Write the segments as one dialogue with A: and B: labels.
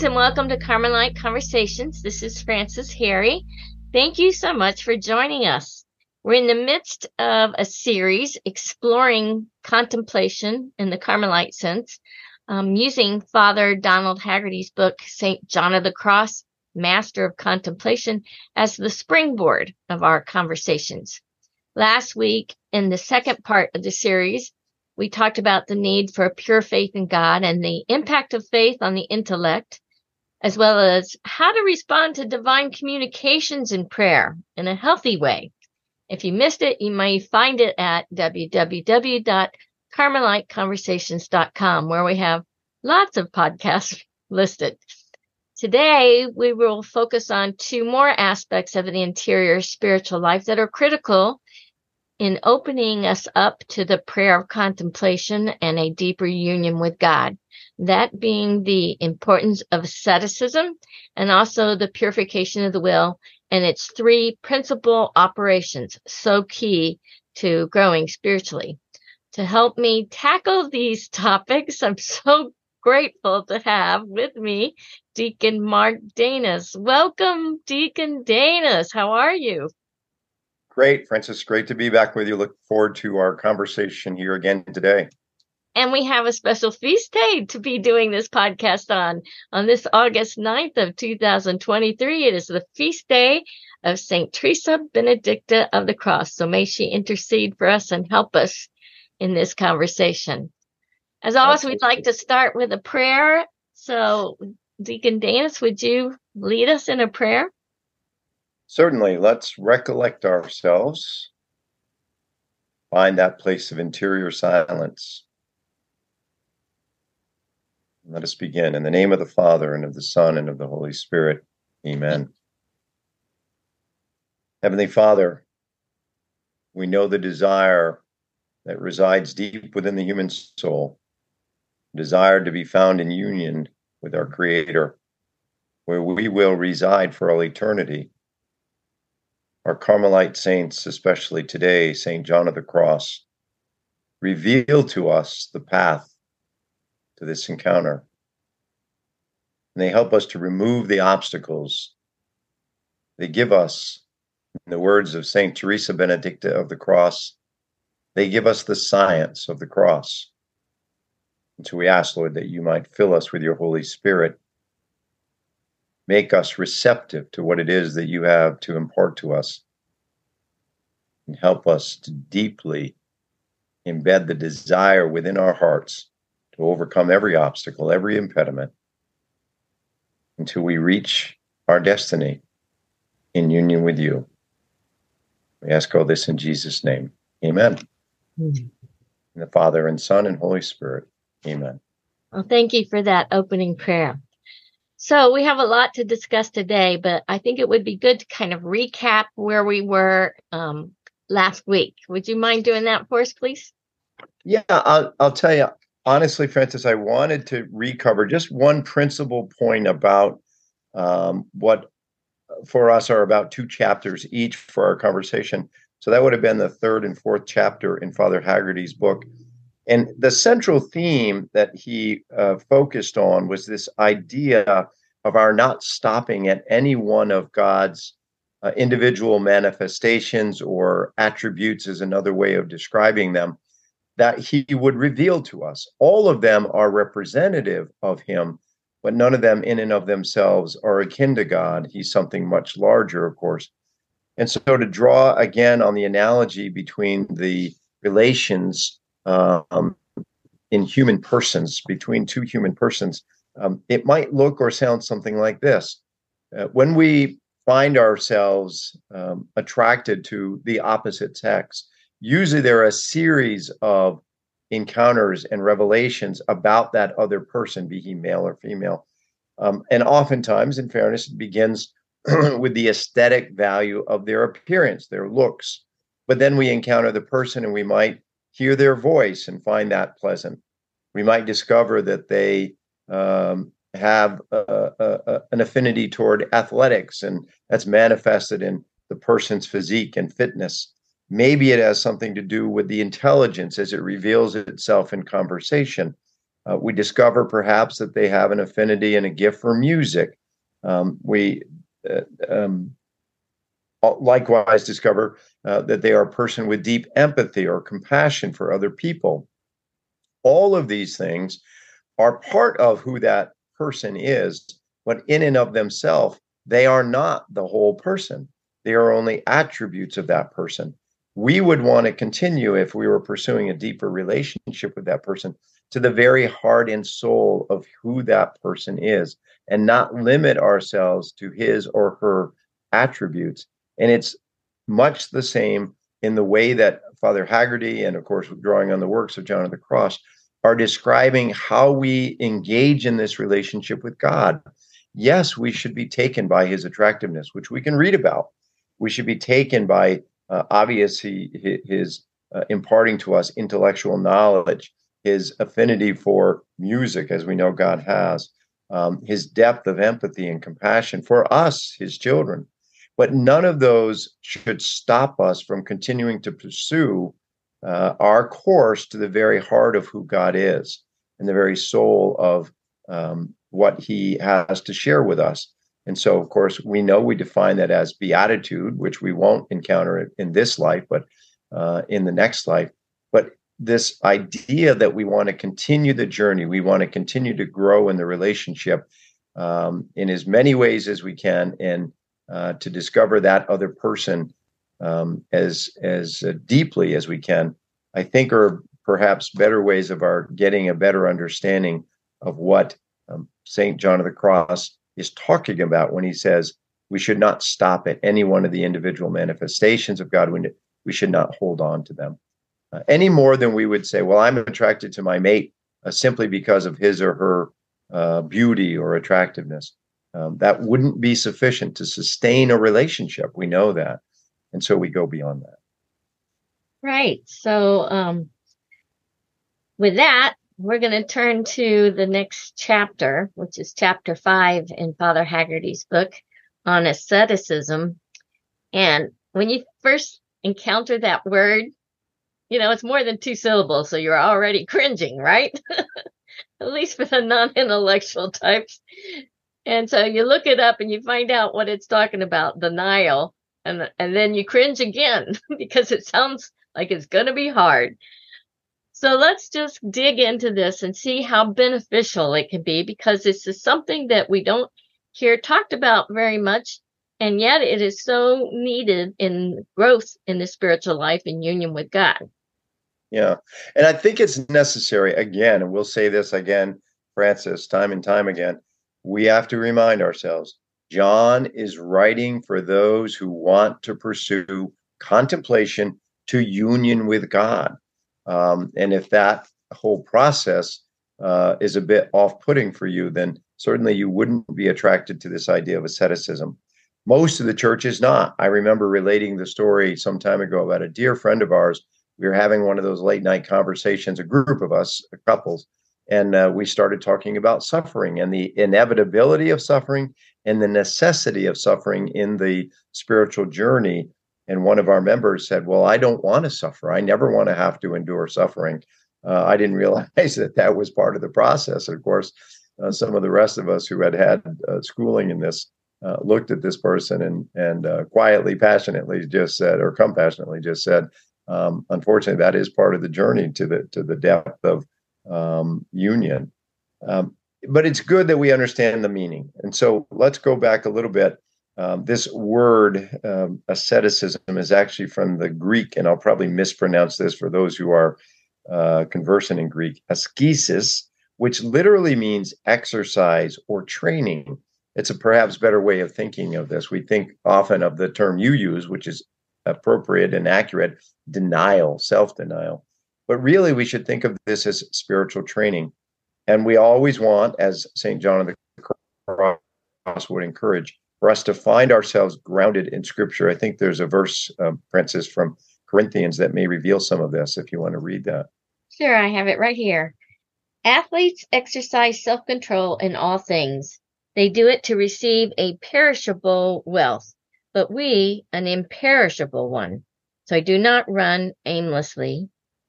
A: Greetings and welcome to Carmelite Conversations. This is Frances Harry. Thank you so much for joining us. We're in the midst of a series exploring contemplation in the Carmelite sense, um, using Father Donald Haggerty's book, St. John of the Cross, Master of Contemplation, as the springboard of our conversations. Last week, in the second part of the series, we talked about the need for a pure faith in God and the impact of faith on the intellect, as well as how to respond to divine communications in prayer in a healthy way. If you missed it, you may find it at www.carmeliteconversations.com, where we have lots of podcasts listed. Today, we will focus on two more aspects of the interior spiritual life that are critical in opening us up to the prayer of contemplation and a deeper union with God. That being the importance of asceticism and also the purification of the will and its three principal operations, so key to growing spiritually. To help me tackle these topics, I'm so grateful to have with me Deacon Mark Danis. Welcome, Deacon Danis. How are you?
B: Great, Frances. Great to be back with you. Look forward to our conversation here again today.
A: And we have a special feast day to be doing this podcast on. On this August 9th of 2023, it is the feast day of St. Teresa Benedicta of the Cross. So may she intercede for us and help us in this conversation. As always, we'd like to start with a prayer. So, Deacon Danis, would you lead us in a prayer?
B: Certainly, let's recollect ourselves, find that place of interior silence. Let us begin. In the name of the Father, and of the Son, and of the Holy Spirit. Amen. Heavenly Father, we know the desire that resides deep within the human soul, desire to be found in union with our Creator, where we will reside for all eternity our Carmelite saints, especially today, St. John of the Cross, reveal to us the path to this encounter. And they help us to remove the obstacles. They give us, in the words of St. Teresa Benedicta of the Cross, they give us the science of the cross. And so we ask, Lord, that you might fill us with your Holy Spirit make us receptive to what it is that you have to impart to us and help us to deeply embed the desire within our hearts to overcome every obstacle, every impediment until we reach our destiny in union with you. We ask all this in Jesus' name. Amen. Mm-hmm. In the Father and Son and Holy Spirit. Amen.
A: Well, thank you for that opening prayer. So we have a lot to discuss today, but I think it would be good to kind of recap where we were um, last week. Would you mind doing that for us, please?
B: Yeah, I'll, I'll tell you honestly, Frances, I wanted to recover just one principal point about um, what for us are about two chapters each for our conversation. So that would have been the third and fourth chapter in Father Haggerty's book. And the central theme that he uh, focused on was this idea of our not stopping at any one of God's uh, individual manifestations or attributes, is another way of describing them, that he would reveal to us. All of them are representative of him, but none of them, in and of themselves, are akin to God. He's something much larger, of course. And so, to draw again on the analogy between the relations um, in human persons, between two human persons, um, it might look or sound something like this. Uh, when we find ourselves um, attracted to the opposite sex, usually there are a series of encounters and revelations about that other person, be he male or female. Um, and oftentimes, in fairness, it begins with the aesthetic value of their appearance, their looks. But then we encounter the person and we might hear their voice and find that pleasant. We might discover that they um, have a, a, an affinity toward athletics, and that's manifested in the person's physique and fitness. Maybe it has something to do with the intelligence as it reveals itself in conversation. Uh, we discover perhaps that they have an affinity and a gift for music. Um, we uh, um, likewise discover uh, that they are a person with deep empathy or compassion for other people. All of these things are part of who that person is, but in and of themselves, they are not the whole person. They are only attributes of that person. We would want to continue if we were pursuing a deeper relationship with that person to the very heart and soul of who that person is and not limit ourselves to his or her attributes. And it's much the same in the way that Father Haggerty, and of course, drawing on the works of John of the Cross, are describing how we engage in this relationship with God. Yes, we should be taken by his attractiveness, which we can read about. We should be taken by, uh, obviously, his uh, imparting to us intellectual knowledge, his affinity for music, as we know God has, um, his depth of empathy and compassion for us, his children. But none of those should stop us from continuing to pursue uh, our course to the very heart of who God is and the very soul of um, what he has to share with us. And so, of course, we know we define that as beatitude, which we won't encounter in this life, but uh, in the next life. But this idea that we want to continue the journey, we want to continue to grow in the relationship um, in as many ways as we can, and uh, to discover that other person um, as as uh, deeply as we can, I think are perhaps better ways of our getting a better understanding of what um, Saint John of the Cross is talking about when he says we should not stop at any one of the individual manifestations of God. We, should not hold on to them uh, any more than we would say, well, I'm attracted to my mate uh, simply because of his or her uh, beauty or attractiveness. Um, that wouldn't be sufficient to sustain a relationship. We know that. And so we go beyond that.
A: Right. So, um, with that, we're going to turn to the next chapter, which is chapter five in Father Haggerty's book on asceticism. And when you first encounter that word, you know, it's more than two syllables, so you're already cringing, right? At least for the non intellectual types. And so you look it up and you find out what it's talking about, denial, and and then you cringe again because it sounds like it's going to be hard. So let's just dig into this and see how beneficial it can be because this is something that we don't hear talked about very much and yet it is so needed in growth in the spiritual life in union with God.
B: Yeah. And I think it's necessary again, and we'll say this again, Frances, time and time again. We have to remind ourselves John is writing for those who want to pursue contemplation to union with God. Um, and if that whole process uh, is a bit off putting for you, then certainly you wouldn't be attracted to this idea of asceticism. Most of the church is not. I remember relating the story some time ago about a dear friend of ours we were having one of those late night conversations, a group of us, couples, and uh, we started talking about suffering and the inevitability of suffering and the necessity of suffering in the spiritual journey. And one of our members said, Well, I don't want to suffer. I never want to have to endure suffering. Uh, I didn't realize that that was part of the process. Of course, uh, some of the rest of us who had had uh, schooling in this uh, looked at this person and and uh, quietly, passionately just said, or compassionately just said, um, unfortunately, that is part of the journey to the to the depth of um, union. Um, but it's good that we understand the meaning. And so let's go back a little bit. Um, this word um, asceticism is actually from the Greek, and I'll probably mispronounce this for those who are uh, conversant in Greek, askesis, which literally means exercise or training. It's a perhaps better way of thinking of this. We think often of the term you use, which is appropriate and accurate denial, self denial. But really, we should think of this as spiritual training. And we always want, as St. John of the Cross would encourage, for us to find ourselves grounded in Scripture. I think there's a verse, um, Frances, from Corinthians that may reveal some of this if you want to read that.
A: Sure, I have it right here. Athletes exercise self control in all things. They do it to receive a perishable wealth, but we an imperishable one. So I do not run aimlessly,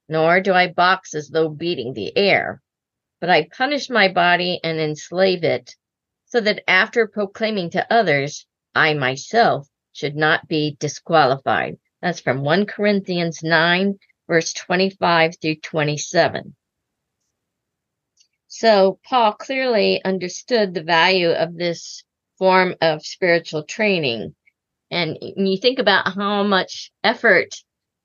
A: nor do I box as though beating the air. but I punish my body and enslave it, so that after proclaiming to others, I myself should not be disqualified. That's from 1 Corinthians 9, verse 25 through 27. So Paul clearly understood the value of this form of spiritual training. And when you think about how much effort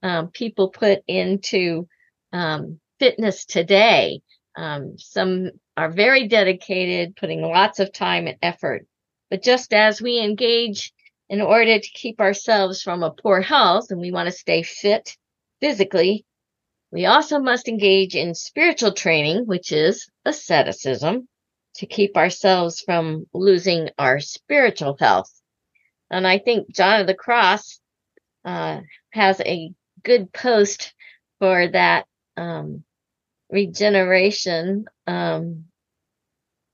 A: um, people put into um, fitness today, um, some are very dedicated, putting lots of time and effort. But just as we engage in order to keep ourselves from a poor health and we want to stay fit physically, we also must engage in spiritual training, which is asceticism, to keep ourselves from losing our spiritual health. And I think John of the Cross uh, has a good post for that um, regeneration um,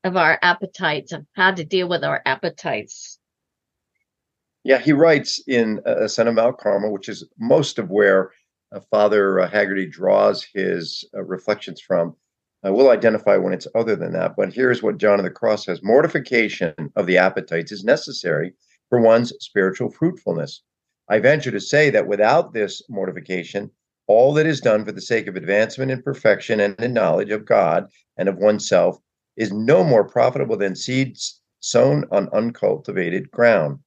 A: of our appetites, of how to deal with our appetites.
B: Yeah, he writes in uh, Ascent of Mount Carmel, which is most of where uh, Father uh, Haggerty draws his uh, reflections from. I will identify when it's other than that, but here's what John of the Cross says Mortification of the appetites is necessary for one's spiritual fruitfulness. I venture to say that without this mortification, all that is done for the sake of advancement in perfection and in knowledge of God and of oneself is no more profitable than seeds sown on uncultivated ground.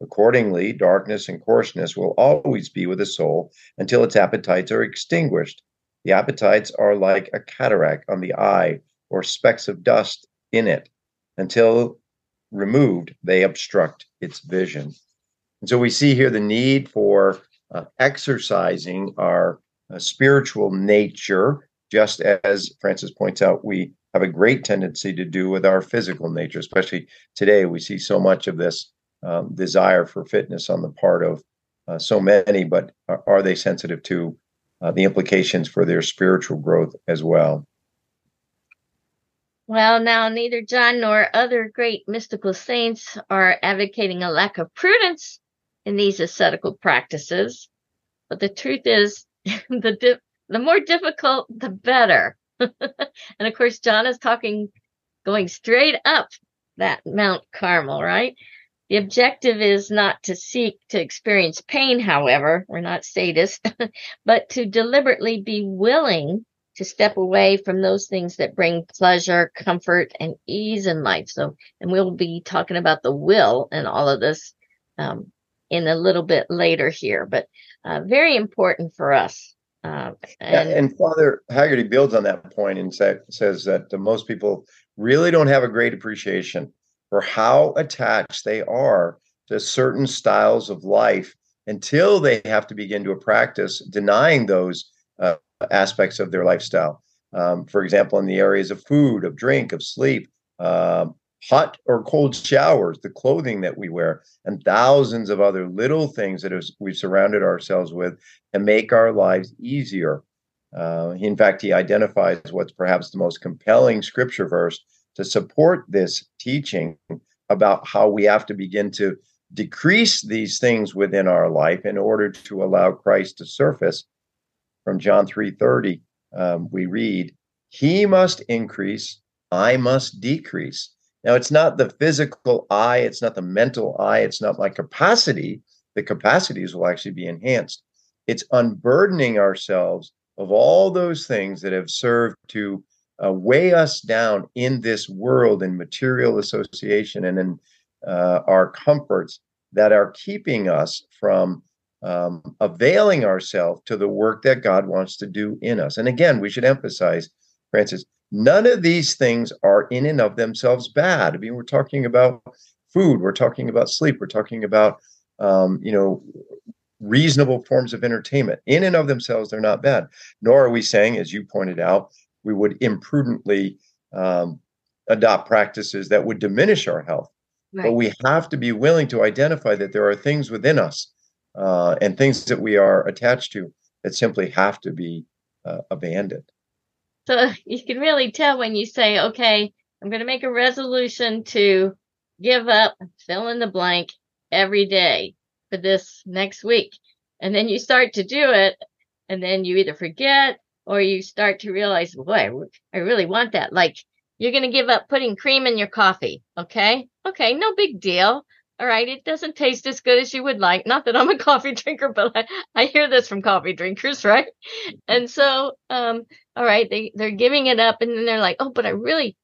B: Accordingly, darkness and coarseness will always be with the soul until its appetites are extinguished. The appetites are like a cataract on the eye or specks of dust in it. Until removed, they obstruct its vision. And so we see here the need for uh, exercising our spiritual nature, just as Frances points out, we have a great tendency to do with our physical nature, especially today. We see so much of this um, desire for fitness on the part of uh, so many, but are, are they sensitive to uh, the implications for their spiritual growth as well?
A: Well, now neither John nor other great mystical saints are advocating a lack of prudence in these ascetical practices, but the truth is, the di- the more difficult, the better. and of course, John is talking going straight up that Mount Carmel, right? The objective is not to seek to experience pain, however, we're not sadists, but to deliberately be willing to step away from those things that bring pleasure, comfort, and ease in life. So, and we'll be talking about the will and all of this um, in a little bit later here, but uh, very important for us.
B: Uh, and, and, Father Haggerty builds on that point and say, says that most people really don't have a great appreciation for how attached they are to certain styles of life until they have to begin to practice denying those uh, aspects of their lifestyle. Um, for example, in the areas of food, of drink, of sleep, um, hot or cold showers, the clothing that we wear, and thousands of other little things that we've surrounded ourselves with to make our lives easier. Uh, in fact, he identifies what's perhaps the most compelling scripture verse to support this teaching about how we have to begin to decrease these things within our life in order to allow Christ to surface. From John 3:30, um, we read, "He must increase, I must decrease." Now, it's not the physical eye, it's not the mental eye, it's not my capacity. The capacities will actually be enhanced. It's unburdening ourselves of all those things that have served to uh, weigh us down in this world in material association and in uh, our comforts that are keeping us from um, availing ourselves to the work that God wants to do in us. And again, we should emphasize, Frances, none of these things are in and of themselves bad. I mean, we're talking about food, we're talking about sleep, we're talking about, um, you know, reasonable forms of entertainment. In and of themselves, they're not bad. Nor are we saying, as you pointed out, we would imprudently um, adopt practices that would diminish our health. Right. But we have to be willing to identify that there are things within us uh, and things that we are attached to that simply have to be uh, abandoned.
A: So you can really tell when you say, okay, I'm going to make a resolution to give up, fill in the blank every day for this next week. And then you start to do it, and then you either forget or you start to realize, boy, I really want that. Like you're going to give up putting cream in your coffee. Okay. Okay. No big deal. All right. It doesn't taste as good as you would like. Not that I'm a coffee drinker, but I, I hear this from coffee drinkers, right? And so, um, all right, they, they're giving it up and then they're like, oh, but I really,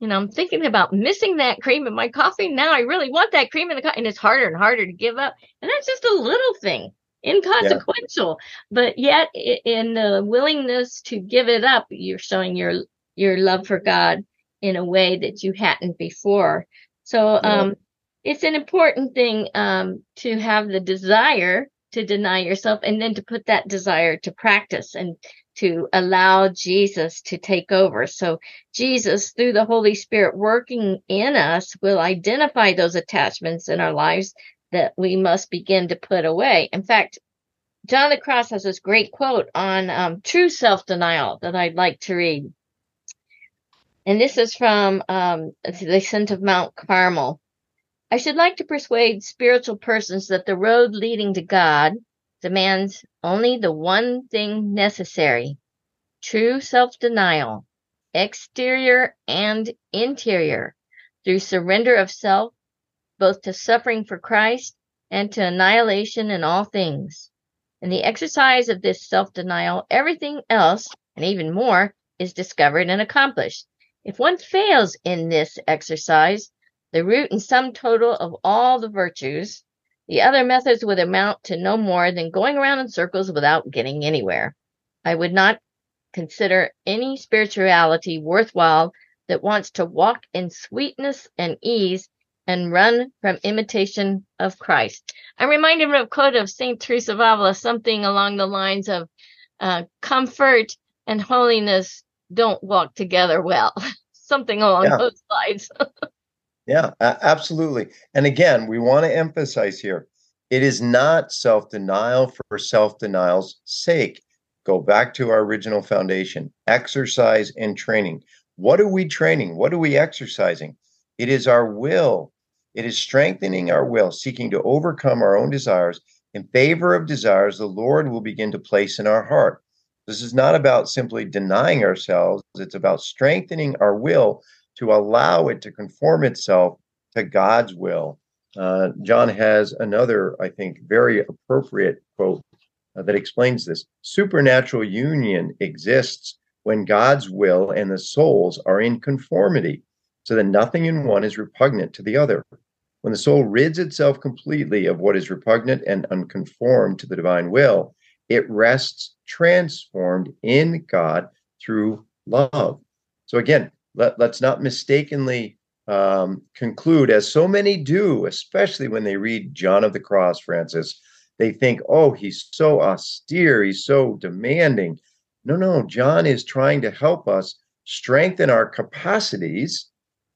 A: you know, I'm thinking about missing that cream in my coffee. Now I really want that cream in the coffee. And it's harder and harder to give up. And that's just a little thing, inconsequential. Yeah. But yet in the willingness to give it up, you're showing your your love for God in a way that you hadn't before. So um, it's an important thing um, to have the desire to deny yourself and then to put that desire to practice and to allow Jesus to take over. So Jesus, through the Holy Spirit working in us, will identify those attachments in our lives that we must begin to put away. In fact, John the Cross has this great quote on um, true self denial that I'd like to read. And this is from um, the Ascent of Mount Carmel. I should like to persuade spiritual persons that the road leading to God demands only the one thing necessary true self denial, exterior and interior, through surrender of self, both to suffering for Christ and to annihilation in all things. In the exercise of this self denial, everything else, and even more, is discovered and accomplished. If one fails in this exercise, the root and sum total of all the virtues, the other methods would amount to no more than going around in circles without getting anywhere. I would not consider any spirituality worthwhile that wants to walk in sweetness and ease and run from imitation of Christ. I'm reminded of a quote of St. Teresa of Avila, something along the lines of uh, comfort and holiness don't walk together well. Something along yeah. those lines.
B: yeah, absolutely. And again, we want to emphasize here it is not self denial for self denial's sake. Go back to our original foundation exercise and training. What are we training? What are we exercising? It is our will. It is strengthening our will, seeking to overcome our own desires in favor of desires the Lord will begin to place in our heart. This is not about simply denying ourselves, it's about strengthening our will to allow it to conform itself to God's will. Uh, John has another, I think, very appropriate quote uh, that explains this. Supernatural union exists when God's will and the souls are in conformity, so that nothing in one is repugnant to the other. When the soul rids itself completely of what is repugnant and unconformed to the divine will, it rests transformed in God through love. So again, let, let's not mistakenly um, conclude, as so many do, especially when they read John of the Cross, Frances, they think, oh, he's so austere, he's so demanding. No, no, John is trying to help us strengthen our capacities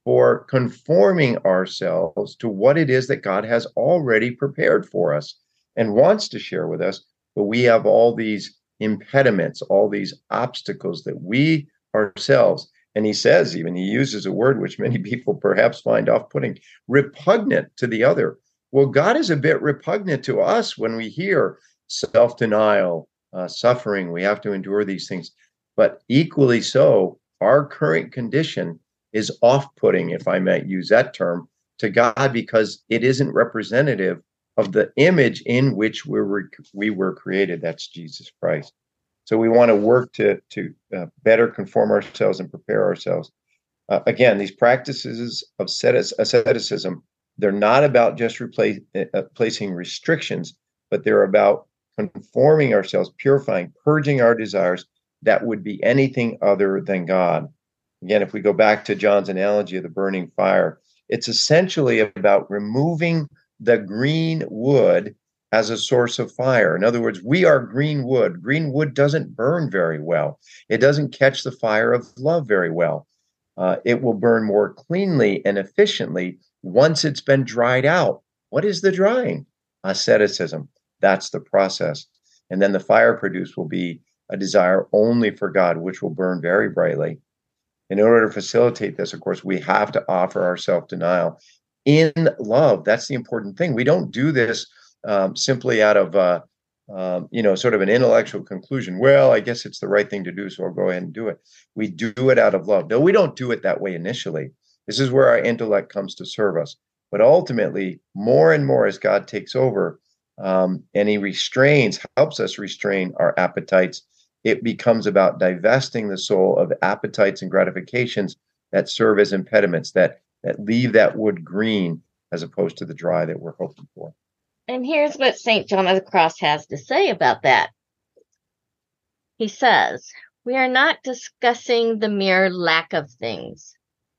B: for conforming ourselves to what it is that God has already prepared for us and wants to share with us but we have all these impediments, all these obstacles that we ourselves, and he says, even he uses a word which many people perhaps find off putting, repugnant to the other. Well, God is a bit repugnant to us when we hear self denial, uh, suffering. We have to endure these things. But equally so, our current condition is off putting, if I might use that term, to God because it isn't representative of the image in which we were we were created. That's Jesus Christ. So we want to work to to uh, better conform ourselves and prepare ourselves. Uh, again, these practices of asceticism they're not about just replace, uh, placing restrictions, but they're about conforming ourselves, purifying, purging our desires that would be anything other than God. Again, if we go back to John's analogy of the burning fire, it's essentially about removing the green wood as a source of fire. In other words, we are green wood. Green wood doesn't burn very well, it doesn't catch the fire of love very well. Uh, it will burn more cleanly and efficiently once it's been dried out. What is the drying? Asceticism. That's the process. And then the fire produced will be a desire only for God, which will burn very brightly. In order to facilitate this, of course, we have to offer our self denial in love. That's the important thing. We don't do this um, simply out of uh, um, you know, sort of an intellectual conclusion. Well, I guess it's the right thing to do, so I'll go ahead and do it. We do it out of love. No, we don't do it that way initially. This is where our intellect comes to serve us. But ultimately, more and more as God takes over um, and He restrains, helps us restrain our appetites, it becomes about divesting the soul of appetites and gratifications that serve as impediments that that leave that wood green as opposed to the dry that we're hoping for.
A: And here's what St. John of the Cross has to say about that. He says, We are not discussing the mere lack of things.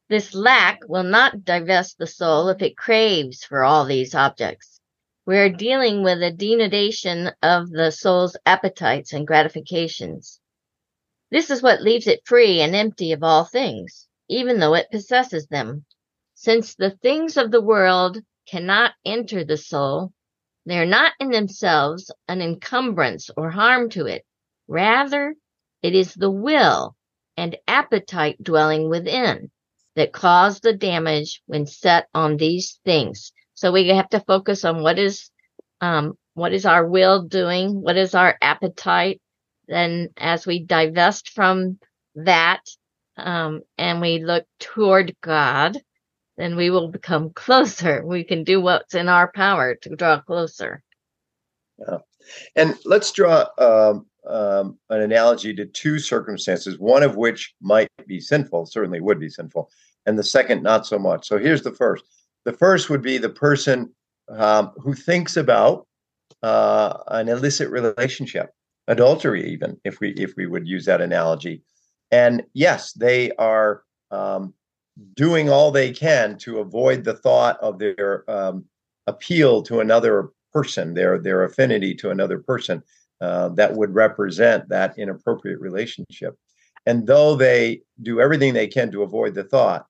A: This lack will not divest the soul if it craves for all these objects. We are dealing with a denudation of the soul's appetites and gratifications. This is what leaves it free and empty of all things, even though it possesses them. Since the things of the world cannot enter the soul, they are not in themselves an encumbrance or harm to it. Rather, it is the will and appetite dwelling within that cause the damage when set on these things. So we have to focus on what is um, what is our will doing, what is our appetite. Then, as we divest from that um, and we look toward God, then we will become closer. We can do what's in our power to draw closer.
B: Yeah. And let's draw um, um, an analogy to two circumstances, one of which might be sinful, certainly would be sinful, and the second not so much. So here's the first. The first would be the person um, who thinks about uh, an illicit relationship, adultery, even if we if we would use that analogy. And yes, they are um, doing all they can to avoid the thought of their um, appeal to another person, their their affinity to another person uh, that would represent that inappropriate relationship. And though they do everything they can to avoid the thought,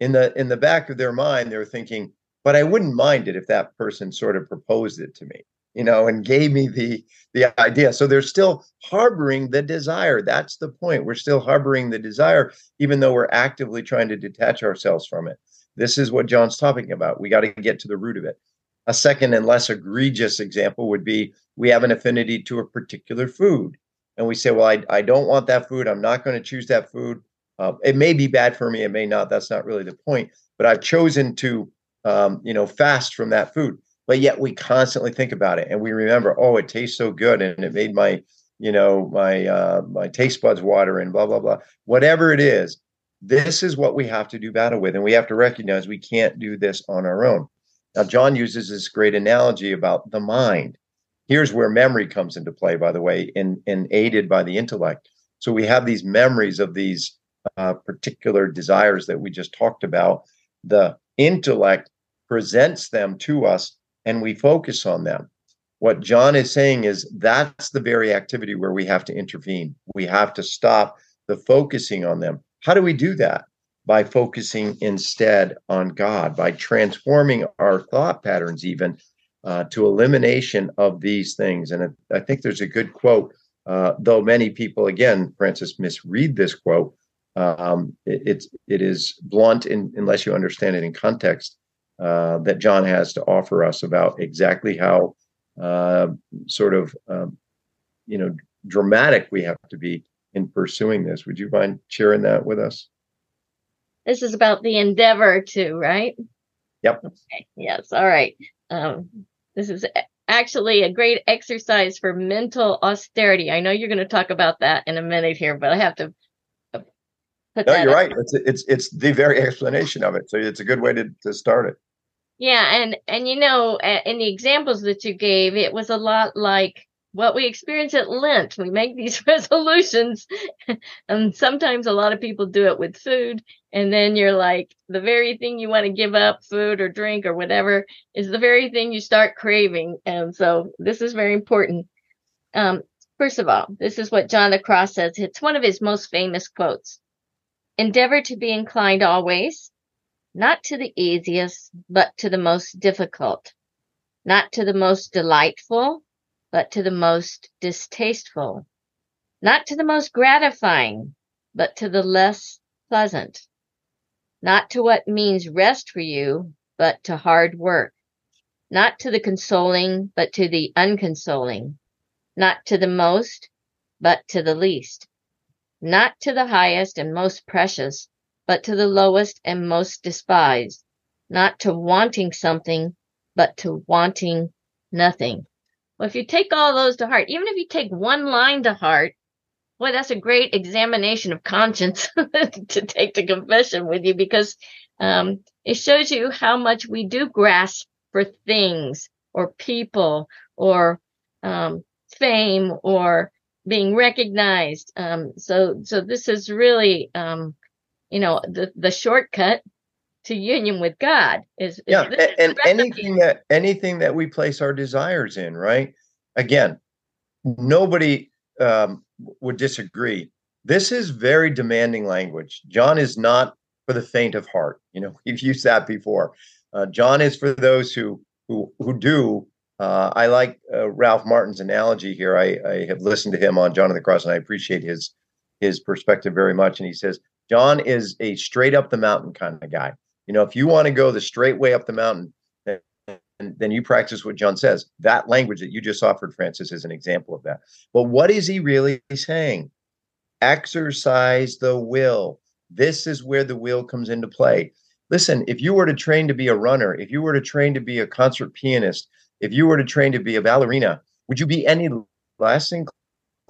B: in the in the back of their mind, they're thinking, "But I wouldn't mind it if that person sort of proposed it to me." You know, and gave me the the idea. So they're still harboring the desire. That's the point. We're still harboring the desire, even though we're actively trying to detach ourselves from it. This is what John's talking about. We got to get to the root of it. A second and less egregious example would be we have an affinity to a particular food. And we say, well, I, I don't want that food. I'm not going to choose that food. Uh, it may be bad for me. It may not. That's not really the point. But I've chosen to, um, you know, fast from that food but yet we constantly think about it and we remember oh it tastes so good and it made my you know my uh, my taste buds water and blah blah blah. Whatever it is this is what we have to do battle with and we have to recognize we can't do this on our own. Now john uses this great analogy about the mind. Here's where memory comes into play by the way and and aided by the intellect. So we have these memories of these uh, particular desires that we just talked about. The intellect presents them to us and we focus on them. What John is saying is that's the very activity where we have to intervene. We have to stop the focusing on them. How do we do that? By focusing instead on God, by transforming our thought patterns, even uh, to elimination of these things. And I think there's a good quote, uh, though many people, again, Frances, misread this quote. Um, it, it's it is blunt in, unless you understand it in context. Uh, that John has to offer us about exactly how uh, sort of um, you know dramatic we have to be in pursuing this. Would you mind sharing that with us?
A: This is about the endeavor too, right?
B: Yep.
A: Okay. Yes. All right. Um, this is actually a great exercise for mental austerity. I know you're going to talk about that in a minute here, but I have to
B: no, you're right. It's it's it's the very explanation of it. So it's a good way to to start it.
A: Yeah, and and you know, in the examples that you gave, it was a lot like what we experience at Lent. We make these resolutions, and sometimes a lot of people do it with food. And then you're like, the very thing you want to give up, food or drink or whatever, is the very thing you start craving. And so this is very important. Um, first of all, this is what John the Cross says. It's one of his most famous quotes. Endeavor to be inclined always not to the easiest, but to the most difficult, not to the most delightful, but to the most distasteful, not to the most gratifying, but to the less pleasant, not to what means rest for you, but to hard work, not to the consoling, but to the unconsoling, not to the most, but to the least, not to the highest and most precious, but to the lowest and most despised, not to wanting something, but to wanting nothing. Well, if you take all those to heart, even if you take one line to heart, boy, that's a great examination of conscience to take to confession with you because um, it shows you how much we do grasp for things or people or um, fame or being recognized. Um, so, so this is really, um, you know, the the shortcut to union with God is, is
B: yeah, and, and anything that anything that we place our desires in, right? Again, nobody um, would disagree. This is very demanding language. John is not for the faint of heart. You know, we've used that before. Uh, John is for those who who who do. Uh, I like uh, Ralph Martin's analogy here. I, I have listened to him on John of the Cross, and I appreciate his his perspective very much. And he says John is a straight up the mountain kind of guy. You know, if you want to go the straight way up the mountain, then, then you practice what John says. That language that you just offered, Frances, is an example of that. But what is he really saying? Exercise the will. This is where the will comes into play. Listen, if you were to train to be a runner, if you were to train to be a concert pianist, if you were to train to be a ballerina, would you be any less inclined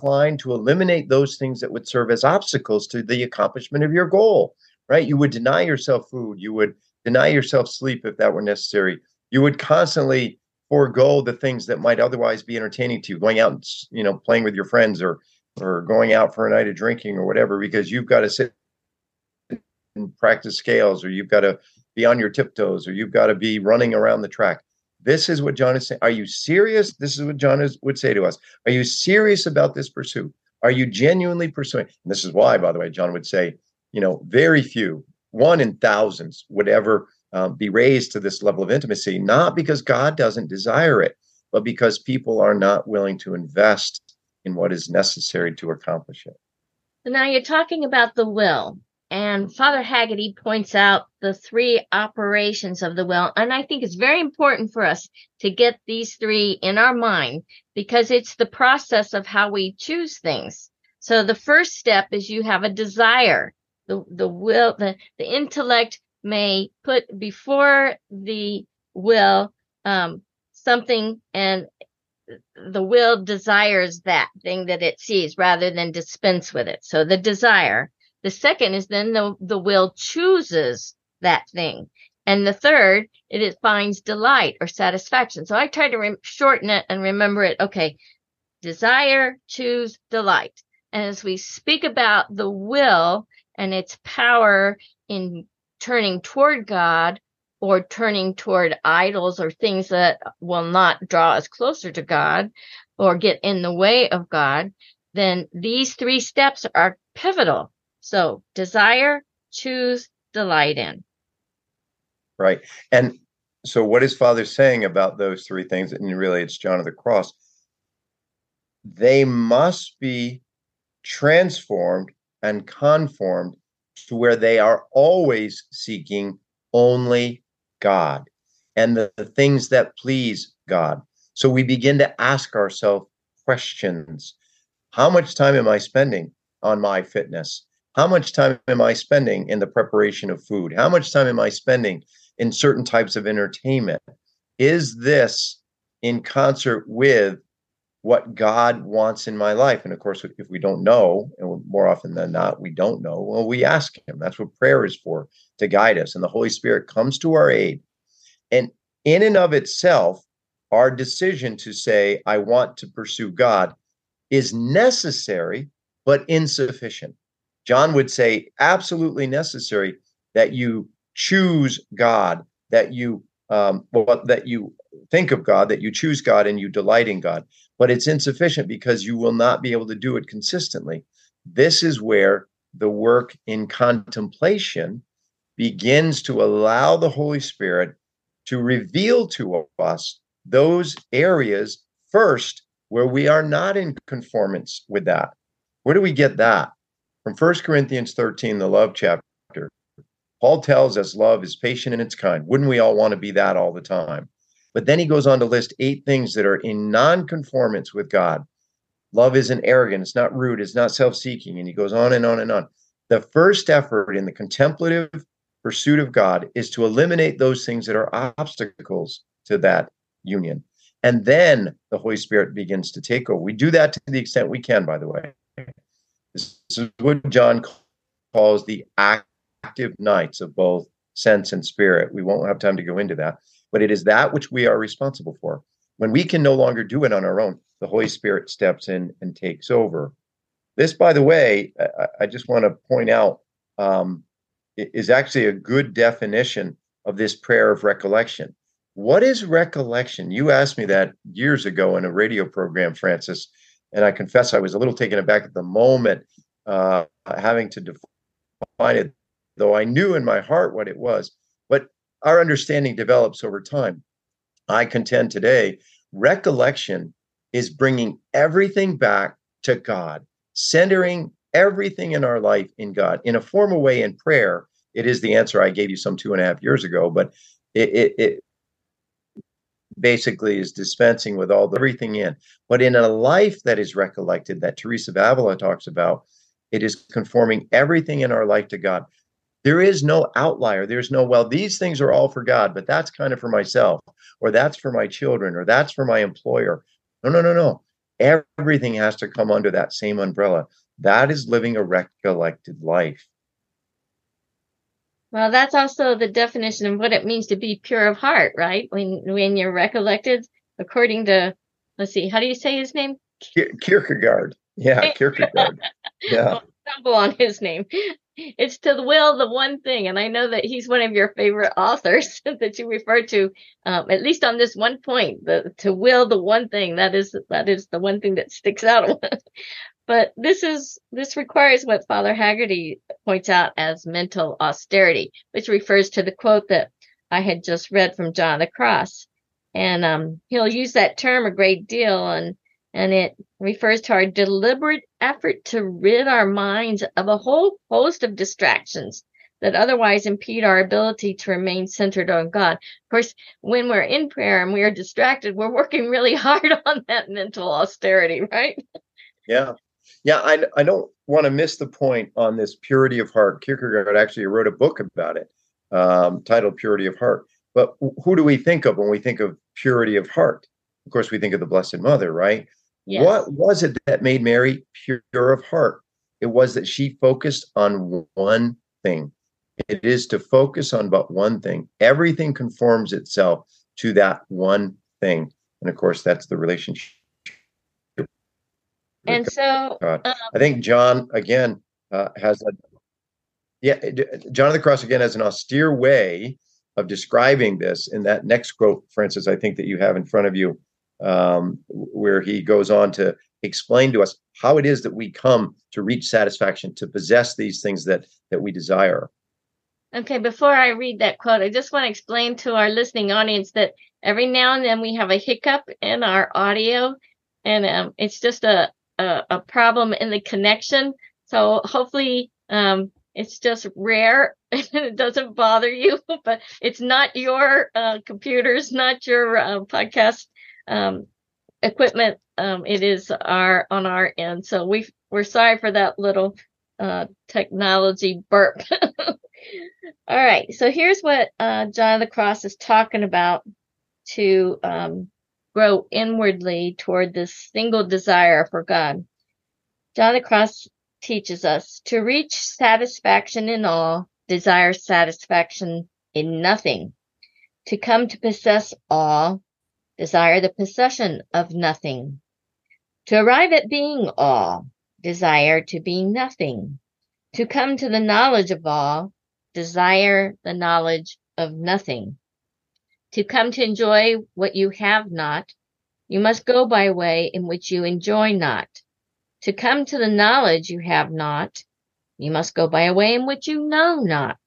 B: to eliminate those things that would serve as obstacles to the accomplishment of your goal? right? You would deny yourself food. You would deny yourself sleep if that were necessary. You would constantly forego the things that might otherwise be entertaining to you, going out and you know playing with your friends or or going out for a night of drinking or whatever, because you've got to sit and practice scales, or you've got to be on your tiptoes, or you've got to be running around the track. This is what John is saying. Are you serious? This is what John is, would say to us. Are you serious about this pursuit? Are you genuinely pursuing? And this is why, by the way, John would say, you know, very few, one in thousands, would ever um, be raised to this level of intimacy, not because God doesn't desire it, but because people are not willing to invest in what is necessary to accomplish it.
A: So now you're talking about the will, and Father Haggerty points out the three operations of the will. And I think it's very important for us to get these three in our mind because it's the process of how we choose things. So the first step is you have a desire the the will the the intellect may put before the will um, something and the will desires that thing that it sees rather than dispense with it so the desire the second is then the, the will chooses that thing. And the third it finds delight or satisfaction. So i try to re- shorten it and remember it. Okay desire choose delight. And as we speak about the will and its power in turning toward God or turning toward idols or things that will not draw us closer to God or get in the way of God, then these three steps are pivotal. So desire, choose, delight in.
B: Right. And so what is Father saying about those three things? And really it's John of the Cross. They must be transformed and conformed to where they are always seeking only God and the, the things that please God. So we begin to ask ourselves questions. How much time am I spending on my fitness? How much time am I spending in the preparation of food? How much time am I spending in certain types of entertainment? Is this in concert with what God wants in my life. And of course, if we don't know, and more often than not, we don't know, well, we ask Him. That's what prayer is for to guide us. And the Holy Spirit comes to our aid. And in and of itself, our decision to say, I want to pursue God is necessary, but insufficient. John would say, absolutely necessary that you choose God, that you um, well, that you think of God, that you choose God and you delight in God but it's insufficient because you will not be able to do it consistently. This is where the work in contemplation begins to allow the Holy Spirit to reveal to us those areas first where we are not in conformance with that. Where do we get that? From 1 Corinthians 13, the love chapter. Paul tells us love is patient and it's kind. Wouldn't we all want to be that all the time? But then he goes on to list eight things that are in non-conformance with God. Love isn't arrogant. It's not rude. It's not self seeking. And he goes on and on and on. The first effort in the contemplative pursuit of God is to eliminate those things that are obstacles to that union. And then the Holy Spirit begins to take over. We do that to the extent we can, by the way. This is what John calls the active nights of both sense and spirit. We won't have time to go into that, but it is that which we are responsible for. When we can no longer do it on our own, the Holy Spirit steps in and takes over. This, by the way, I, I just want to point out, um, is actually a good definition of this prayer of recollection. What is recollection? You asked me that years ago in a radio program, Frances, and I confess I was a little taken aback at the moment, uh, having to define it, though I knew in my heart what it was. But our understanding develops over time. I contend today, recollection is bringing everything back to God, centering everything in our life in God in a formal way in prayer. It is the answer I gave you some two and a half years ago, but it, it, it basically is dispensing with all the, everything in. But in a life that is recollected, that Teresa of Avila talks about, it is conforming everything in our life to God. There is no outlier. There's no, well, these things are all for God, but that's kind of for myself, or that's for my children, or that's for my employer. No, no, no, no. Everything has to come under that same umbrella. That is living a recollected life.
A: Well, that's also the definition of what it means to be pure of heart, right? When when you're recollected, according to let's see, how do you say his name?
B: Kierkegaard. Yeah, Kierkegaard. Yeah.
A: stumble on his name. It's to will the one thing, and I know that he's one of your favorite authors that you refer to, um, at least on this one point. The to will the one thing that is that is the one thing that sticks out. But this is this requires what Father Haggerty points out as mental austerity, which refers to the quote that I had just read from John the Cross. And um, he'll use that term a great deal, and and it refers to our deliberate effort to rid our minds of a whole host of distractions that otherwise impede our ability to remain centered on God. Of course, when we're in prayer and we are distracted, we're working really hard on that mental austerity, right?
B: Yeah. Yeah, I, I don't want to miss the point on this purity of heart. Kierkegaard actually wrote a book about it um, titled Purity of Heart. But who do we think of when we think of purity of heart? Of course, we think of the Blessed Mother, right? Yes. What was it that made Mary pure of heart? It was that she focused on one thing. It is to focus on but one thing. Everything conforms itself to that one thing. And of course, that's the relationship
A: and so um,
B: I think John again uh, has a yeah John of the Cross again has an austere way of describing this in that next quote, Frances. I think that you have in front of you, um, where he goes on to explain to us how it is that we come to reach satisfaction, to possess these things that that we desire.
A: Okay, before I read that quote, I just want to explain to our listening audience that every now and then we have a hiccup in our audio, and um, it's just a a, a problem in the connection. So hopefully, um, it's just rare and it doesn't bother you, but it's not your uh, computers, not your uh, podcast um, equipment. Um, it is our on our end. So we we're sorry for that little uh, technology burp. All right. So here's what uh, John of the Cross is talking about to um, grow inwardly toward this single desire for God. John the Cross teaches us to reach satisfaction in all, desire satisfaction in nothing. To come to possess all, desire the possession of nothing. To arrive at being all, desire to be nothing. To come to the knowledge of all, desire the knowledge of nothing. To come to enjoy what you have not, you must go by a way in which you enjoy not. To come to the knowledge you have not, you must go by a way in which you know not.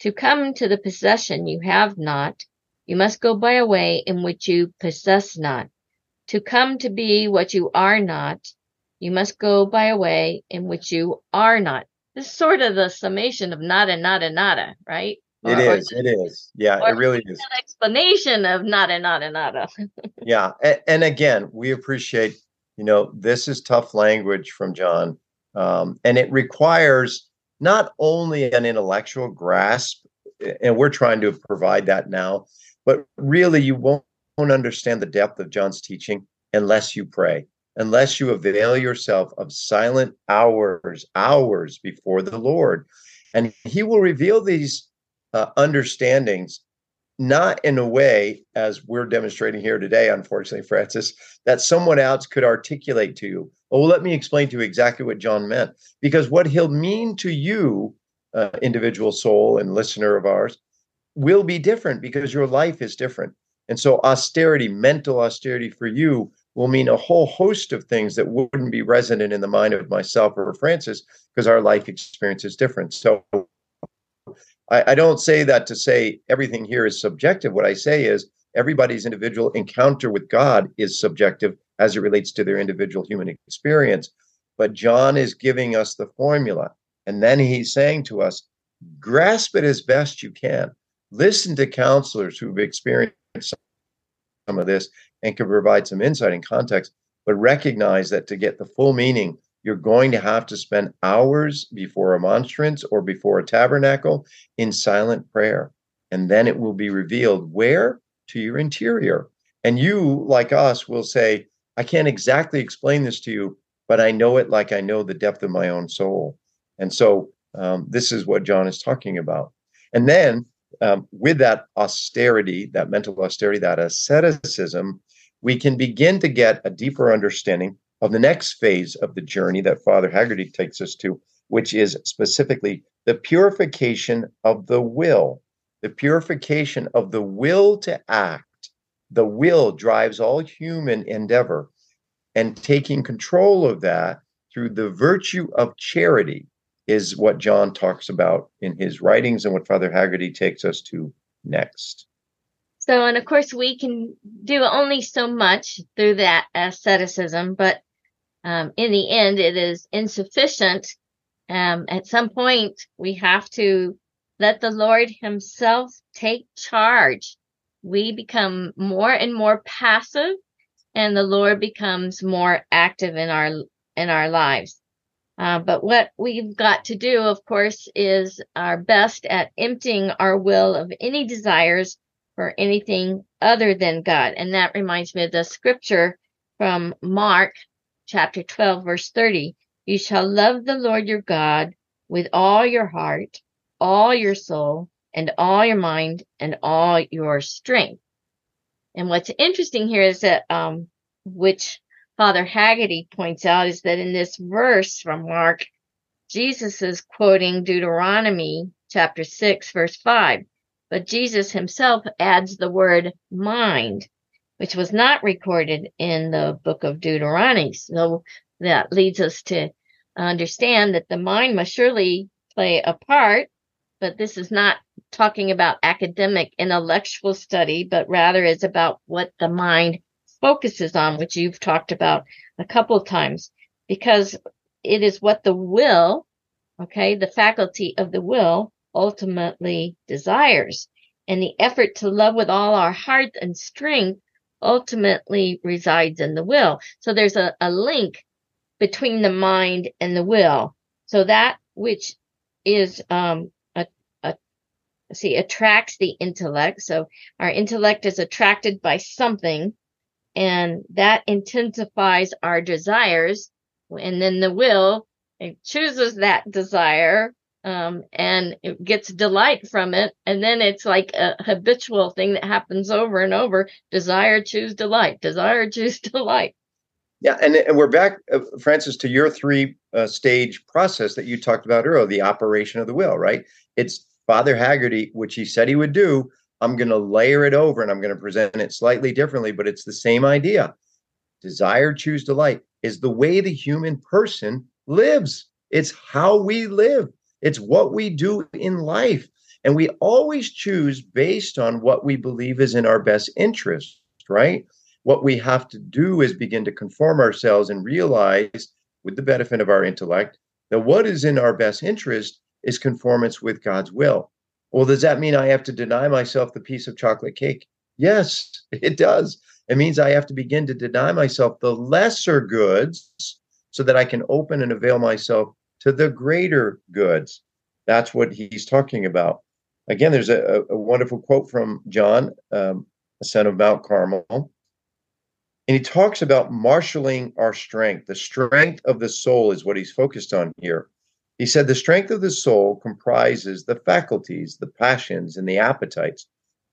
A: To come to the possession you have not, you must go by a way in which you possess not. To come to be what you are not, you must go by a way in which you are not. This is sort of the summation of nada, nada, nada, right?
B: It or, is. Or, it is. Yeah, it really is.
A: An explanation of nada, nada, nada.
B: yeah, and, and again, we appreciate You know, this is tough language from John, um, and it requires not only an intellectual grasp, and we're trying to provide that now, but really you won't understand the depth of John's teaching unless you pray, unless you avail yourself of silent hours, hours before the Lord. And he will reveal these uh, understandings not in a way as we're demonstrating here today unfortunately frances that someone else could articulate to you oh well, let me explain to you exactly what john meant because what he'll mean to you uh, individual soul and listener of ours will be different because your life is different and so austerity mental austerity for you will mean a whole host of things that wouldn't be resonant in the mind of myself or frances because our life experience is different so I, I don't say that to say everything here is subjective. What I say is everybody's individual encounter with God is subjective as it relates to their individual human experience. But John is giving us the formula. And then he's saying to us, grasp it as best you can. Listen to counselors who've experienced some of this and can provide some insight and context, but recognize that to get the full meaning you're going to have to spend hours before a monstrance or before a tabernacle in silent prayer. And then it will be revealed where? To your interior. And you, like us, will say, I can't exactly explain this to you, but I know it like I know the depth of my own soul. And so um, this is what John is talking about. And then um, with that austerity, that mental austerity, that asceticism, we can begin to get a deeper understanding of the next phase of the journey that Father Haggerty takes us to, which is specifically the purification of the will, the purification of the will to act. The will drives all human endeavor, and taking control of that through the virtue of charity is what John talks about in his writings and what Father Haggerty takes us to next.
A: So, and of course, we can do only so much through that asceticism, but um, in the end, it is insufficient. Um, at some point, we have to let the Lord Himself take charge. We become more and more passive, and the Lord becomes more active in our in our lives. Uh, but what we've got to do, of course, is our best at emptying our will of any desires for anything other than God. And that reminds me of the scripture from Mark chapter 12, verse 30. You shall love the Lord your God with all your heart, all your soul, and all your mind, and all your strength. And what's interesting here is that, um, which Father Haggerty points out, is that in this verse from Mark, Jesus is quoting Deuteronomy chapter 6, verse 5. But Jesus himself adds the word mind which was not recorded in the book of Deuteronomy. So that leads us to understand that the mind must surely play a part, but this is not talking about academic intellectual study, but rather is about what the mind focuses on, which you've talked about a couple of times, because it is what the will, okay, the faculty of the will ultimately desires. And the effort to love with all our heart and strength ultimately resides in the will. So there's a, a link between the mind and the will. So that which is um a, a see attracts the intellect. So our intellect is attracted by something and that intensifies our desires and then the will chooses that desire um, and it gets delight from it. And then it's like a habitual thing that happens over and over. Desire, choose delight. Desire, choose delight.
B: Yeah, and, and we're back, uh, Frances, to your three uh, stage process that you talked about earlier, the operation of the will, right? It's Father Haggerty, which he said he would do. I'm going to layer it over and I'm going to present it slightly differently, but it's the same idea. Desire, choose delight is the way the human person lives. It's how we live. It's what we do in life. And we always choose based on what we believe is in our best interest, right? What we have to do is begin to conform ourselves and realize, with the benefit of our intellect, that what is in our best interest is conformance with God's will. Well, does that mean I have to deny myself the piece of chocolate cake? Yes, it does. It means I have to begin to deny myself the lesser goods so that I can open and avail myself to the greater goods. That's what he's talking about. Again, there's a, a wonderful quote from John, um, son of Mount Carmel. And he talks about marshaling our strength. The strength of the soul is what he's focused on here. He said the strength of the soul comprises the faculties, the passions, and the appetites.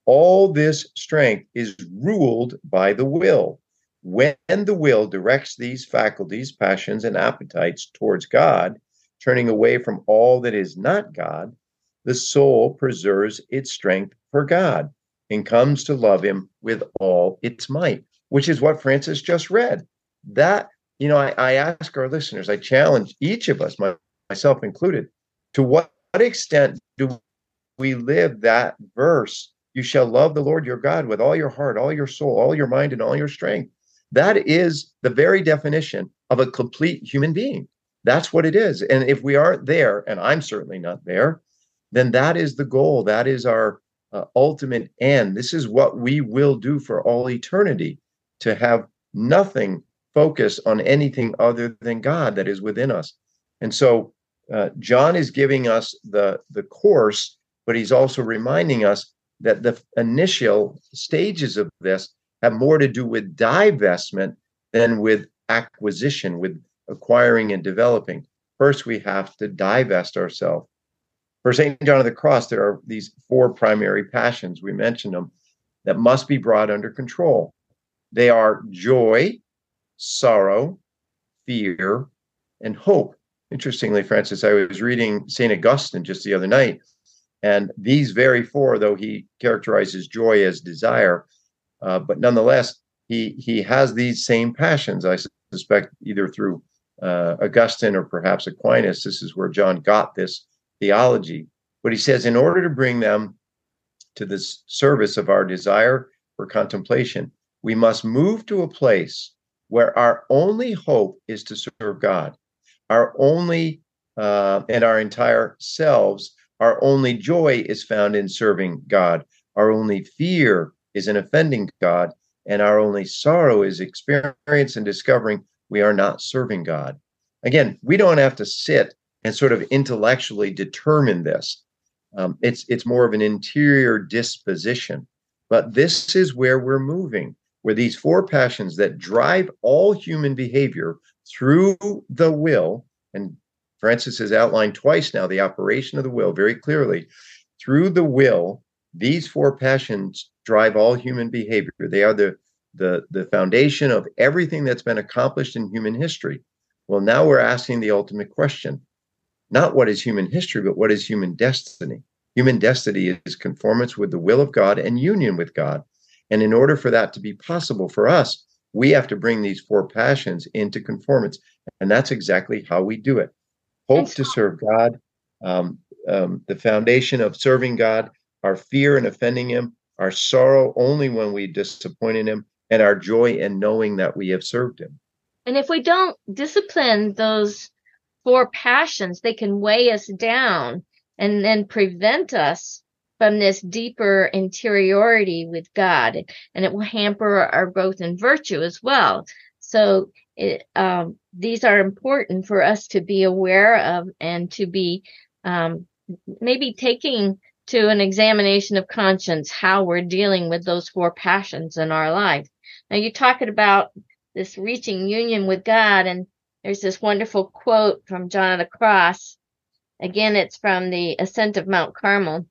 B: All this strength is ruled by the will. When the will directs these faculties, passions, and appetites towards God, turning away from all that is not God, the soul preserves its strength for God and comes to love Him with all its might, which is what Frances just read. That, you know, I, I ask our listeners, I challenge each of us, my, myself included, to what extent do we live that verse? You shall love the Lord your God with all your heart, all your soul, all your mind, and all your strength. That is the very definition of a complete human being. That's what it is. And if we aren't there, and I'm certainly not there, then that is the goal. That is our uh, ultimate end. This is what we will do for all eternity to have nothing focus on anything other than God that is within us. And so uh, John is giving us the, the course, but he's also reminding us that the initial stages of this have more to do with divestment than with acquisition, with acquiring and developing. First, we have to divest ourselves. For St. John of the Cross, there are these four primary passions, we mentioned them, that must be brought under control. They are joy, sorrow, fear, and hope. Interestingly, Frances, I was reading St. Augustine just the other night, and these very four, though he characterizes joy as desire, uh, but nonetheless, he he has these same passions. I suspect either through uh, Augustine or perhaps Aquinas. This is where John got this theology. But he says, in order to bring them to the service of our desire for contemplation, we must move to a place where our only hope is to serve God. Our only uh, and our entire selves, our only joy is found in serving God. Our only fear is in offending God, and our only sorrow is experience and discovering we are not serving God. Again, we don't have to sit and sort of intellectually determine this. Um, it's it's more of an interior disposition. But this is where we're moving, where these four passions that drive all human behavior through the will, and Frances has outlined twice now the operation of the will very clearly. Through the will, these four passions drive all human behavior. They are the, the, the foundation of everything that's been accomplished in human history. Well, now we're asking the ultimate question not what is human history, but what is human destiny? Human destiny is conformance with the will of God and union with God. And in order for that to be possible for us, we have to bring these four passions into conformance. And that's exactly how we do it. Hope to serve God, um, um, the foundation of serving God, our fear in offending Him, our sorrow only when we disappoint in Him, and our joy in knowing that we have served Him.
A: And if we don't discipline those four passions, they can weigh us down and then prevent us from this deeper interiority with God. And it will hamper our growth in virtue as well. So it, um, these are important for us to be aware of and to be um, maybe taking to an examination of conscience how we're dealing with those four passions in our life. Now, you're talking about this reaching union with God. And there's this wonderful quote from John of the Cross. Again, it's from the Ascent of Mount Carmel.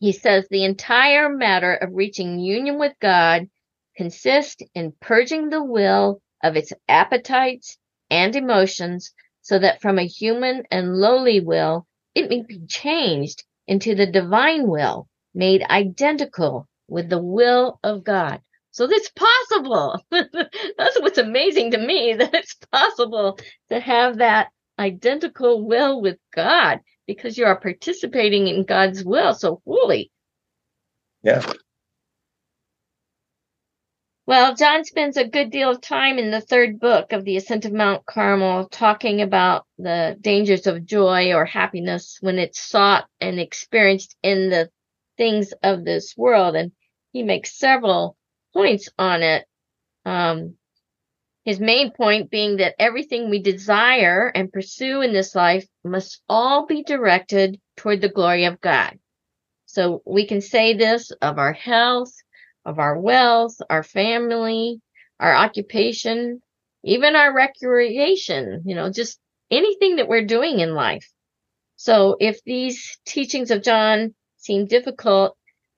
A: He says, The entire matter of reaching union with God consists in purging the will of its appetites and emotions so that from a human and lowly will, it may be changed into the divine will, made identical with the will of God. So it's possible. That's what's amazing to me that it's possible to have that identical will with God because you are participating in God's will so fully.
B: Yeah.
A: Well, John spends a good deal of time in the third book of the Ascent of Mount Carmel talking about the dangers of joy or happiness when it's sought and experienced in the things of this world. And he makes several points on it. Um, his main point being that everything we desire and pursue in this life must all be directed toward the glory of God. So we can say this of our health, of our wealth, our family, our occupation, even our recreation, you know, just anything that we're doing in life. So if these teachings of John seem difficult,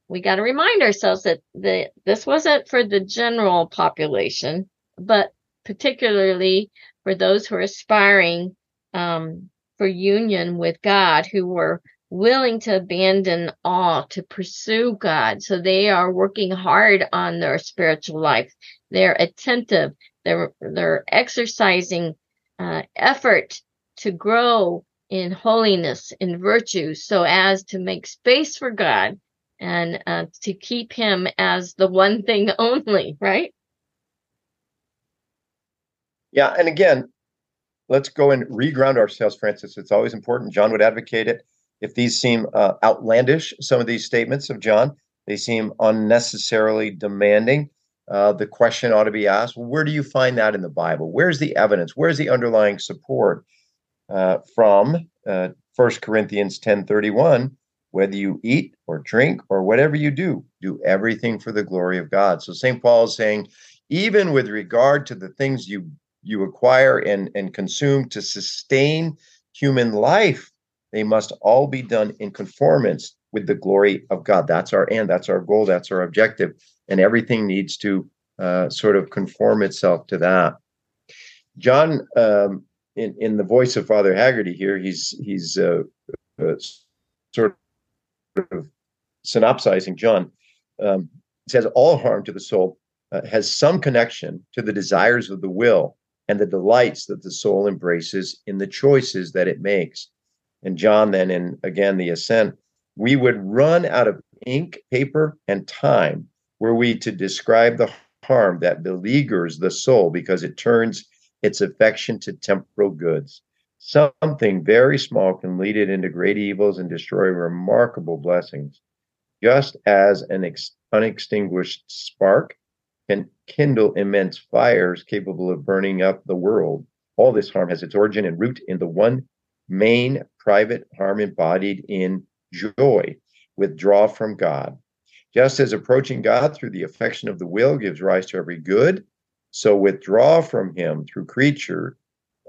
A: we got to remind ourselves that the, this wasn't for the general population, but particularly for those who are aspiring um, for union with God, who were willing to abandon all to pursue God. So they are working hard on their spiritual life. They're attentive. They're they're exercising uh, effort to grow in holiness, in virtue, so as to make space for God and uh, to keep Him as the one thing only. Right?
B: Yeah, and again, let's go and reground ourselves, Frances. It's always important. John would advocate it. If these seem uh, outlandish, some of these statements of John, they seem unnecessarily demanding. Uh, the question ought to be asked: Where do you find that in the Bible? Where's the evidence? Where's the underlying support uh, from? Uh, First Corinthians ten thirty one. Whether you eat or drink or whatever you do, do everything for the glory of God. So St. Paul is saying, even with regard to the things you you acquire and, and consume to sustain human life, they must all be done in conformance with the glory of God. That's our end, that's our goal, that's our objective. And everything needs to uh, sort of conform itself to that. John, um, in, in the voice of Father Haggerty here, he's he's uh, uh, sort of synopsizing John. Um, says all harm to the soul uh, has some connection to the desires of the will and the delights that the soul embraces in the choices that it makes. And John, then, in again the ascent, we would run out of ink, paper, and time were we to describe the harm that beleaguers the soul because it turns its affection to temporal goods. Something very small can lead it into great evils and destroy remarkable blessings. Just as an ex- unextinguished spark can kindle immense fires capable of burning up the world. All this harm has its origin and root in the one main private harm embodied in joy, withdraw from God. Just as approaching God through the affection of the will gives rise to every good, so withdraw from Him through creature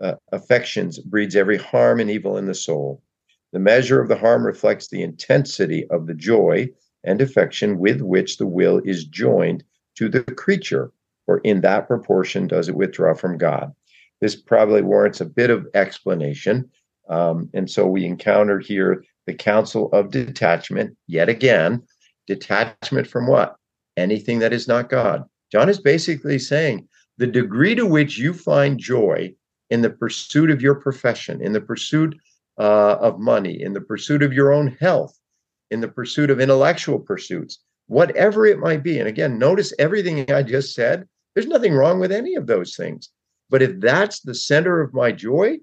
B: uh, affections breeds every harm and evil in the soul. The measure of the harm reflects the intensity of the joy and affection with which the will is joined to the creature, or in that proportion does it withdraw from God. This probably warrants a bit of explanation. Um, and so we encounter here the counsel of detachment yet again. Detachment from what? Anything that is not God. John is basically saying the degree to which you find joy in the pursuit of your profession, in the pursuit uh, of money, in the pursuit of your own health, in the pursuit of intellectual pursuits, whatever it might be. And again, notice everything I just said. There's nothing wrong with any of those things. But if that's the center of my joy,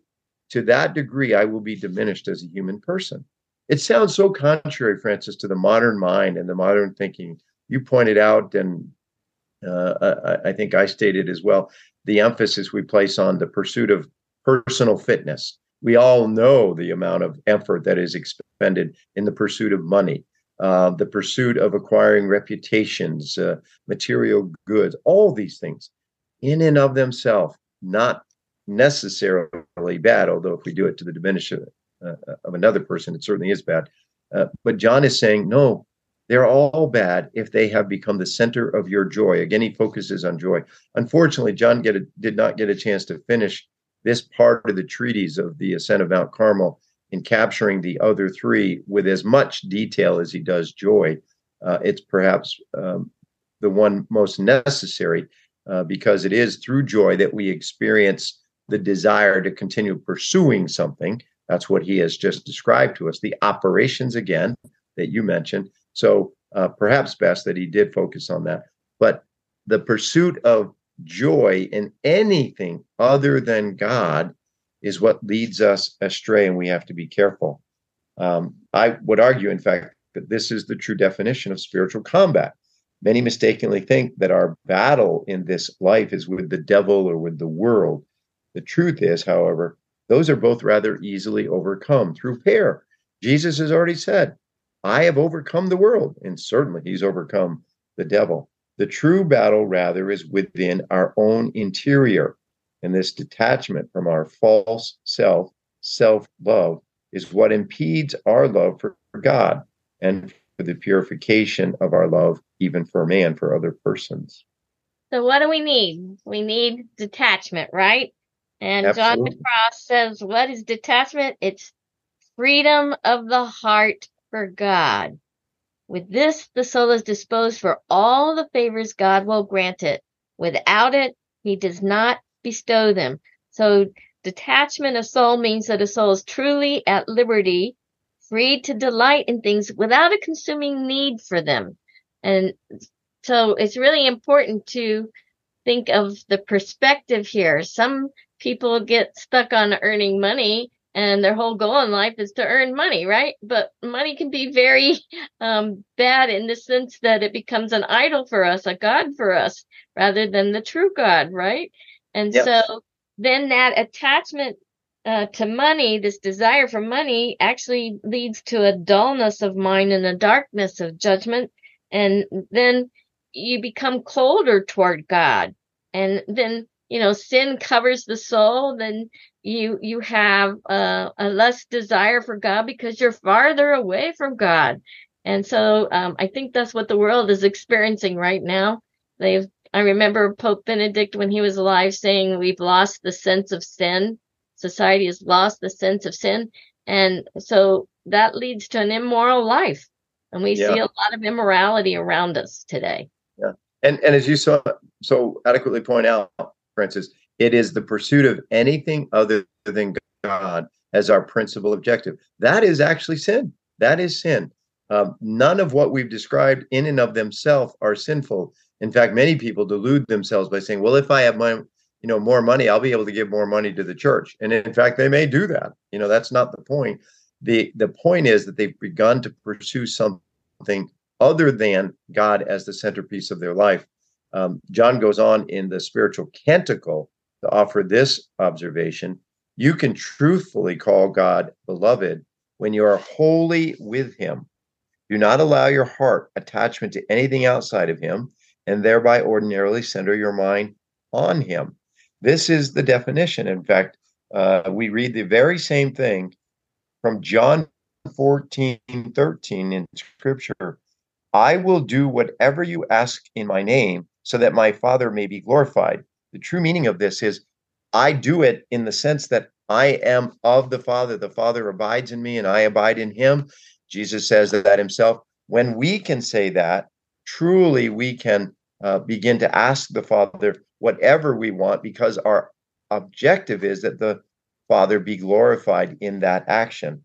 B: to that degree, I will be diminished as a human person. It sounds so contrary, Frances, to the modern mind and the modern thinking. You pointed out, and uh, I, I think I stated as well, the emphasis we place on the pursuit of personal fitness. We all know the amount of effort that is expended in the pursuit of money, uh, the pursuit of acquiring reputations, uh, material goods, all these things in and of themselves, not necessarily bad, although if we do it to the diminishment uh, of another person, it certainly is bad. Uh, but John is saying, no, they're all bad if they have become the center of your joy. Again, he focuses on joy. Unfortunately, John a, did not get a chance to finish this part of the treatise of the ascent of Mount Carmel in capturing the other three with as much detail as he does joy, uh, it's perhaps um, the one most necessary uh, because it is through joy that we experience the desire to continue pursuing something. That's what he has just described to us. The operations, again, that you mentioned. So uh, perhaps best that he did focus on that. But the pursuit of joy in anything other than God is what leads us astray, and we have to be careful. Um, I would argue, in fact, that this is the true definition of spiritual combat. Many mistakenly think that our battle in this life is with the devil or with the world. The truth is, however, those are both rather easily overcome through prayer. Jesus has already said, I have overcome the world, and certainly he's overcome the devil. The true battle, rather, is within our own interior. And this detachment from our false self, self love, is what impedes our love for God and for the purification of our love, even for man, for other persons.
A: So, what do we need? We need detachment, right? And Absolutely. John Cross says, What is detachment? It's freedom of the heart for God. With this, the soul is disposed for all the favors God will grant it. Without it, he does not bestow them. So, detachment of soul means that a soul is truly at liberty free to delight in things without a consuming need for them. And so it's really important to think of the perspective here. Some people get stuck on earning money and their whole goal in life is to earn money, right? But money can be very um, bad in the sense that it becomes an idol for us, a God for us, rather than the true God, right? And yep. so then that attachment uh, to money, this desire for money actually leads to a dullness of mind and a darkness of judgment. And then you become colder toward God. And then, you know, sin covers the soul. Then you, you have uh, a less desire for God because you're farther away from God. And so um, I think that's what the world is experiencing right now. They've, I remember Pope Benedict when he was alive saying we've lost the sense of sin society has lost the sense of sin. And so that leads to an immoral life. And we yeah. see a lot of immorality around us today.
B: Yeah. And and as you so so adequately point out, Frances, it is the pursuit of anything other than God as our principal objective. That is actually sin. That is sin. Um, none of what we've described in and of themselves are sinful. In fact, many people delude themselves by saying, "Well, if I have my you know more money i'll be able to give more money to the church. And in fact they may do that. You know that's not the point. The the point is that they've begun to pursue something other than god as the centerpiece of their life. Um, john goes on in the spiritual canticle to offer this observation. You can truthfully call god beloved when you are wholly with him. Do not allow your heart attachment to anything outside of him and thereby ordinarily center your mind on him this is the definition. In fact, uh, we read the very same thing from John 14, 13 in scripture. I will do whatever you ask in my name so that my Father may be glorified. The true meaning of this is I do it in the sense that I am of the Father. The Father abides in me and I abide in him. Jesus says that himself. When we can say that, truly we can uh, begin to ask the Father whatever we want because our objective is that the Father be glorified in that action.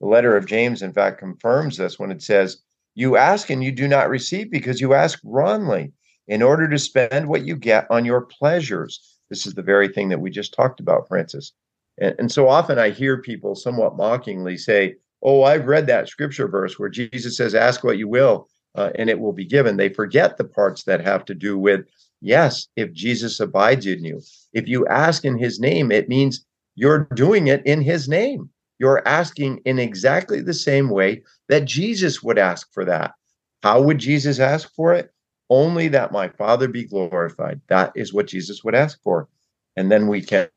B: The letter of James, in fact, confirms this when it says, You ask and you do not receive because you ask wrongly in order to spend what you get on your pleasures. This is the very thing that we just talked about, Frances. And, and so often I hear people somewhat mockingly say, Oh, I've read that scripture verse where Jesus says, Ask what you will uh, and it will be given. They forget the parts that have to do with, yes, if Jesus abides in you. If you ask in his name, it means you're doing it in his name. You're asking in exactly the same way that Jesus would ask for that. How would Jesus ask for it? Only that my Father be glorified. That is what Jesus would ask for. And then we can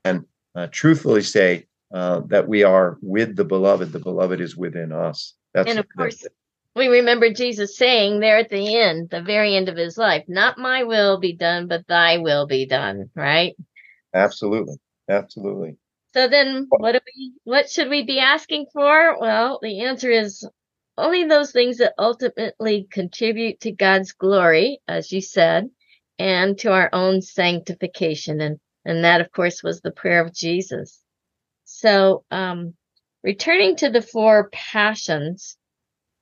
B: uh, truthfully say uh, that we are with the beloved. The beloved is within us.
A: That's and of course, we remember Jesus saying there at the end, the very end of his life, not my will be done, but thy will be done, right?
B: Absolutely. Absolutely.
A: So then what do we what should we be asking for? Well, the answer is only those things that ultimately contribute to God's glory, as you said, and to our own sanctification. And and that of course was the prayer of Jesus. So um returning to the four passions,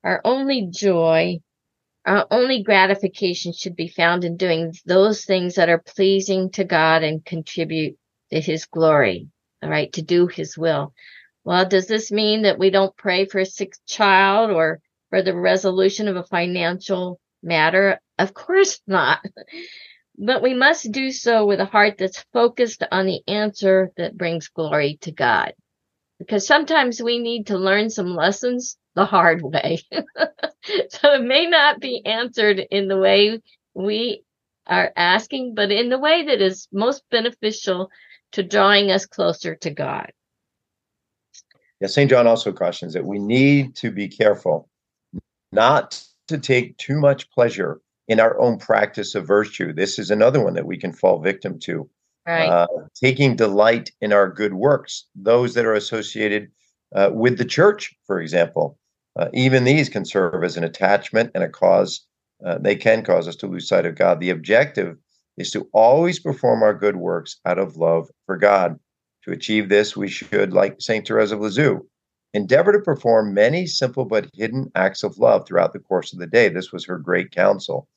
A: our only joy, our only gratification should be found in doing those things that are pleasing to God and contribute to his glory, all right, to do his will. Well, does this mean that we don't pray for a sick child or for the resolution of a financial matter? Of course not. But we must do so with a heart that's focused on the answer that brings glory to God. Because sometimes we need to learn some lessons the hard way. so it may not be answered in the way we are asking, but in the way that is most beneficial to drawing us closer to God.
B: Yeah, St. John also cautions that we need to be careful not to take too much pleasure in our own practice of virtue. This is another one that we can fall victim to.
A: Right. Uh,
B: taking delight in our good works, those that are associated uh, with the church, for example. Uh, even these can serve as an attachment and a cause. Uh, they can cause us to lose sight of God. The objective is to always perform our good works out of love for God. To achieve this, we should, like St. Therese of Lisieux, endeavor to perform many simple but hidden acts of love throughout the course of the day. This was her great counsel.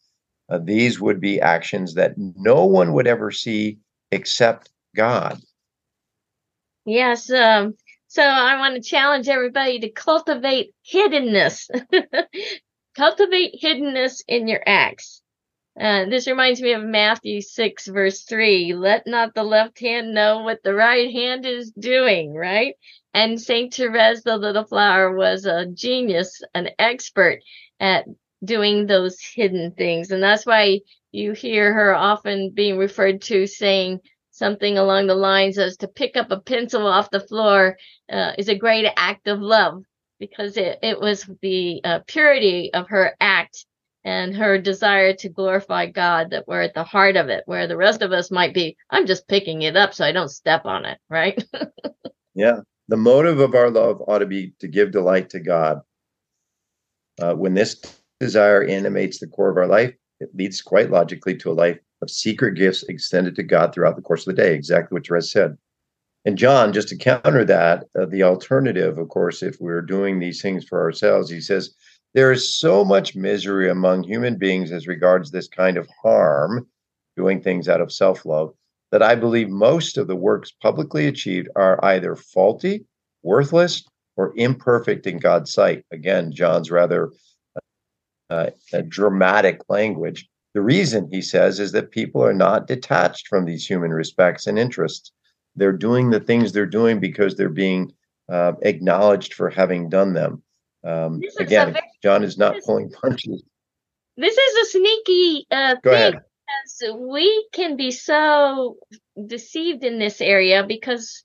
B: Uh, these would be actions that no one would ever see except God.
A: Yes. Um, so I want to challenge everybody to cultivate hiddenness. cultivate hiddenness in your acts. Uh, this reminds me of Matthew 6, verse 3. Let not the left hand know what the right hand is doing, right? And St. Therese, the little flower, was a genius, an expert at doing those hidden things. And that's why you hear her often being referred to saying something along the lines as to pick up a pencil off the floor uh, is a great act of love because it, it was the uh, purity of her act and her desire to glorify God that were at the heart of it, where the rest of us might be, I'm just picking it up so I don't step on it, right?
B: yeah. The motive of our love ought to be to give delight to God. Uh, when this desire animates the core of our life, it leads quite logically to a life of secret gifts extended to God throughout the course of the day, exactly what Therese said. And John, just to counter that, uh, the alternative, of course, if we're doing these things for ourselves, he says, there is so much misery among human beings as regards this kind of harm, doing things out of self love, that I believe most of the works publicly achieved are either faulty, worthless, or imperfect in God's sight. Again, John's rather uh, dramatic language. The reason, he says, is that people are not detached from these human respects and interests. They're doing the things they're doing because they're being uh, acknowledged for having done them. Um, again, very, John is not pulling punches.
A: This is a sneaky uh, thing because we can be so deceived in this area because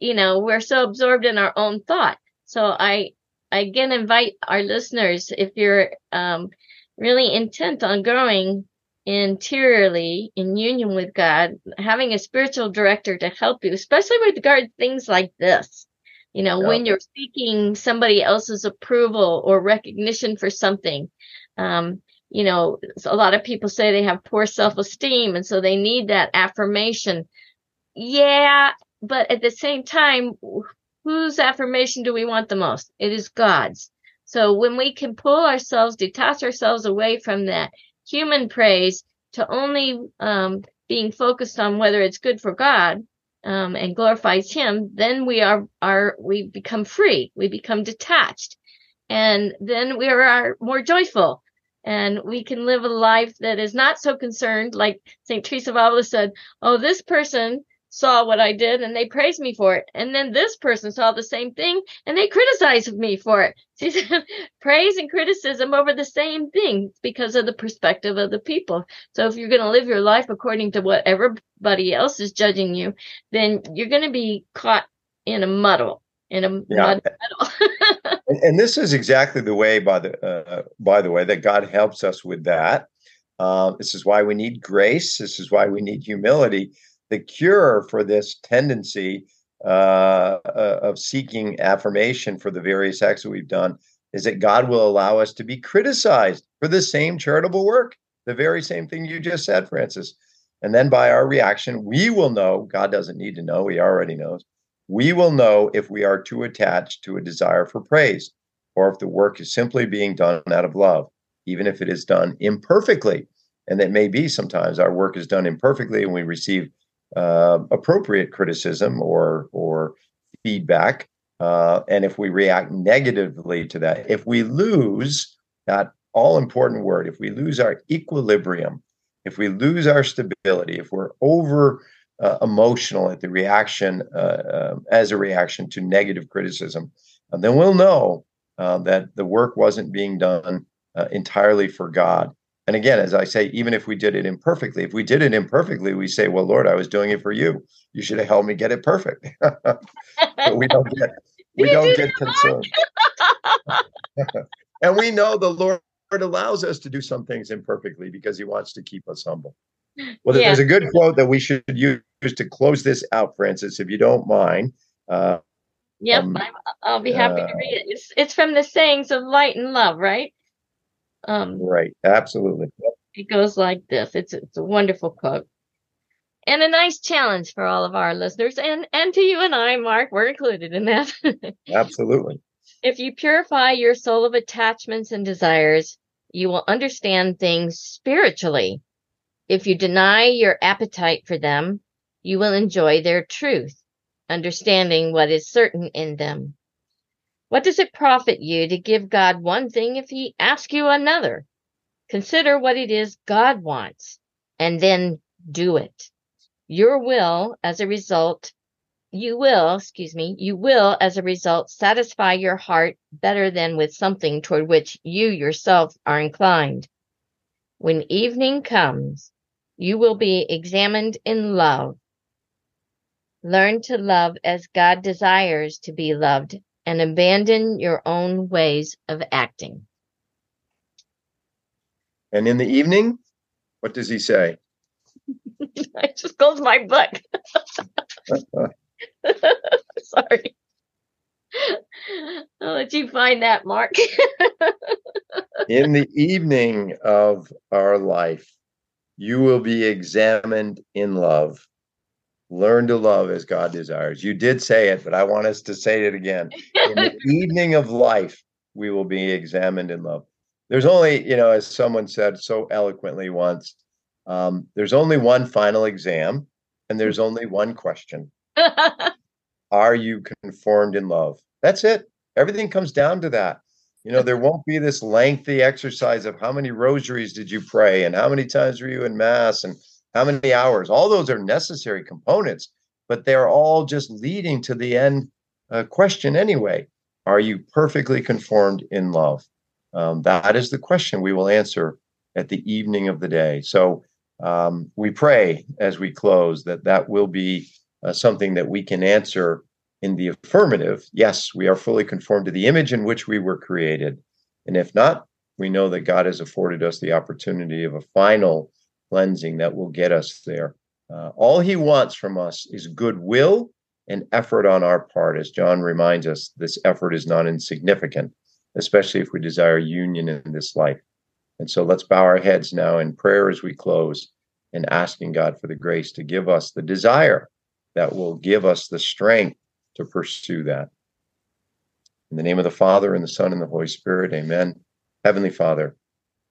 A: you know we're so absorbed in our own thought. So I I again invite our listeners, if you're um, really intent on growing interiorly in union with God, having a spiritual director to help you, especially with regard to things like this. You know, yeah. when you're seeking somebody else's approval or recognition for something, um, you know, a lot of people say they have poor self esteem and so they need that affirmation. Yeah, but at the same time, whose affirmation do we want the most? It is God's. So when we can pull ourselves, detach ourselves away from that human praise to only um, being focused on whether it's good for God um, and glorifies Him, then we are are we become free. We become detached, and then we are more joyful and we can live a life that is not so concerned like st teresa of avila said oh this person saw what I did and they praised me for it. And then this person saw the same thing and they criticized me for it. She said praise and criticism over the same thing because of the perspective of the people. So if you're going to live your life according to what everybody else is judging you, then you're going to be caught in a muddle. In a yeah. mud
B: and, and, this is exactly the way, by the uh, by the way, that God helps us with that. Uh, this is why we need grace. This is why we need humility the cure for this tendency uh, uh, of seeking affirmation for the various acts that we've done is that God will allow us to be criticized for the same charitable work, the very same thing you just said, Frances. And then by our reaction, we will know, God doesn't need to know, He already knows. We will know if we are too attached to a desire for praise or if the work is simply being done out of love, even if it is done imperfectly. And it may be sometimes our work is done imperfectly and we receive uh, appropriate criticism or or feedback, uh, and if we react negatively to that, if we lose that all important word. If we lose our equilibrium, if we lose our stability, if we're over uh, emotional at the reaction uh, uh, as a reaction to negative criticism, then we'll know uh, that the work wasn't being done uh, entirely for God. And again, as I say, even if we did it imperfectly, if we did it imperfectly, we say, "Well, Lord, I was doing it for you. You should have helped me get it perfect." but we don't get we
A: You
B: don't get concerned, and we know the Lord allows us to do some things imperfectly because He wants to keep us humble. Well,
A: Yeah.
B: there's a good quote that we should use to close this out, Frances, if you don't mind. Uh,
A: Yep,
B: Um,
A: I'm, I'll be happy to
B: uh,
A: read it. It's it's from the sayings of light and love, right? Um,
B: right, absolutely.
A: it goes like this. It's it's a wonderful quote. And a nice challenge for all of our listeners and and to you and I, Mark, we're included in that.
B: Absolutely.
A: if you purify your soul of attachments and desires, you will understand things spiritually. If you deny your appetite for them, you will enjoy their truth, understanding what is certain in them. What does it profit you to give God one thing if he asks you another? Consider what it is God wants and then do it. Your will, as a result, you will, excuse me, you will, as a result, satisfy your heart better than with something toward which you yourself are inclined. When evening comes, you will be examined in love. Learn to love as God desires to be loved and abandon your own ways of acting.
B: And in the evening, what does he say?
A: I just closed my book. Sorry. I'll let you find that, Mark.
B: In the evening of our life, you will be examined in love. Learn to love as God desires. You did say it, but I want us to say it again. In the evening of life, we will be examined in love. There's only, you know, as someone said so eloquently once, um, there's only one final exam, and there's only one question Are you conformed in love? That's it. Everything comes down to that. You know, there won't be this lengthy exercise of how many rosaries did you pray and how many times were you in mass and how many hours. All those are necessary components, but they're all just leading to the end uh, question anyway. Are you perfectly conformed in love? Um, that is the question we will answer at the evening of the day. So um, we pray as we close that that will be uh, something that we can answer in the affirmative. Yes, we are fully conformed to the image in which we were created. And if not, we know that God has afforded us the opportunity of a final cleansing that will get us there. Uh, all he wants from us is goodwill and effort on our part. As John reminds us, this effort is not insignificant, especially if we desire union in this life. And so let's bow our heads now in prayer as we close and asking God for the grace to give us the desire that will give us the strength to pursue that. In the name of the Father, and the Son, and the Holy Spirit, amen. Heavenly Father,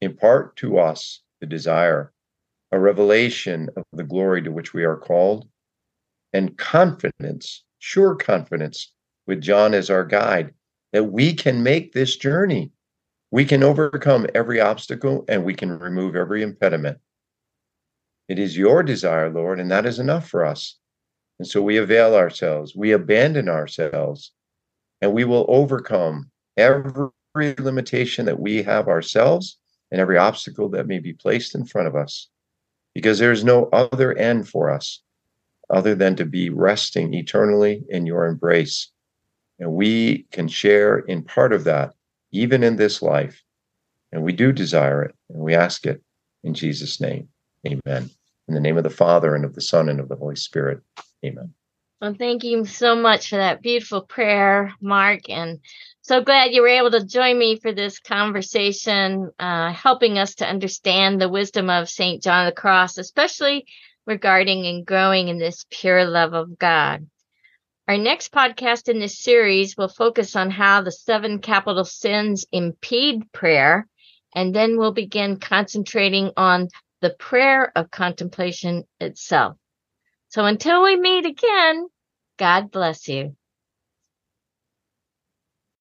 B: impart to us the desire, a revelation of the glory to which we are called, and confidence, sure confidence, with John as our guide, that we can make this journey. We can overcome every obstacle and we can remove every impediment. It is your desire, Lord, and that is enough for us. And so we avail ourselves, we abandon ourselves, and we will overcome every limitation that we have ourselves and every obstacle that may be placed in front of us. Because there is no other end for us other than to be resting eternally in your embrace. And we can share in part of that, even in this life. And we do desire it, and we ask it in Jesus' name. Amen. In the name of the Father, and of the Son, and of the Holy Spirit. Amen.
A: Well, thank you so much for that beautiful prayer, Mark. And so glad you were able to join me for this conversation, uh, helping us to understand the wisdom of St. John of the Cross, especially regarding and growing in this pure love of God. Our next podcast in this series will focus on how the seven capital sins impede prayer, and then we'll begin concentrating on the prayer of contemplation itself. So until we meet again, God bless you.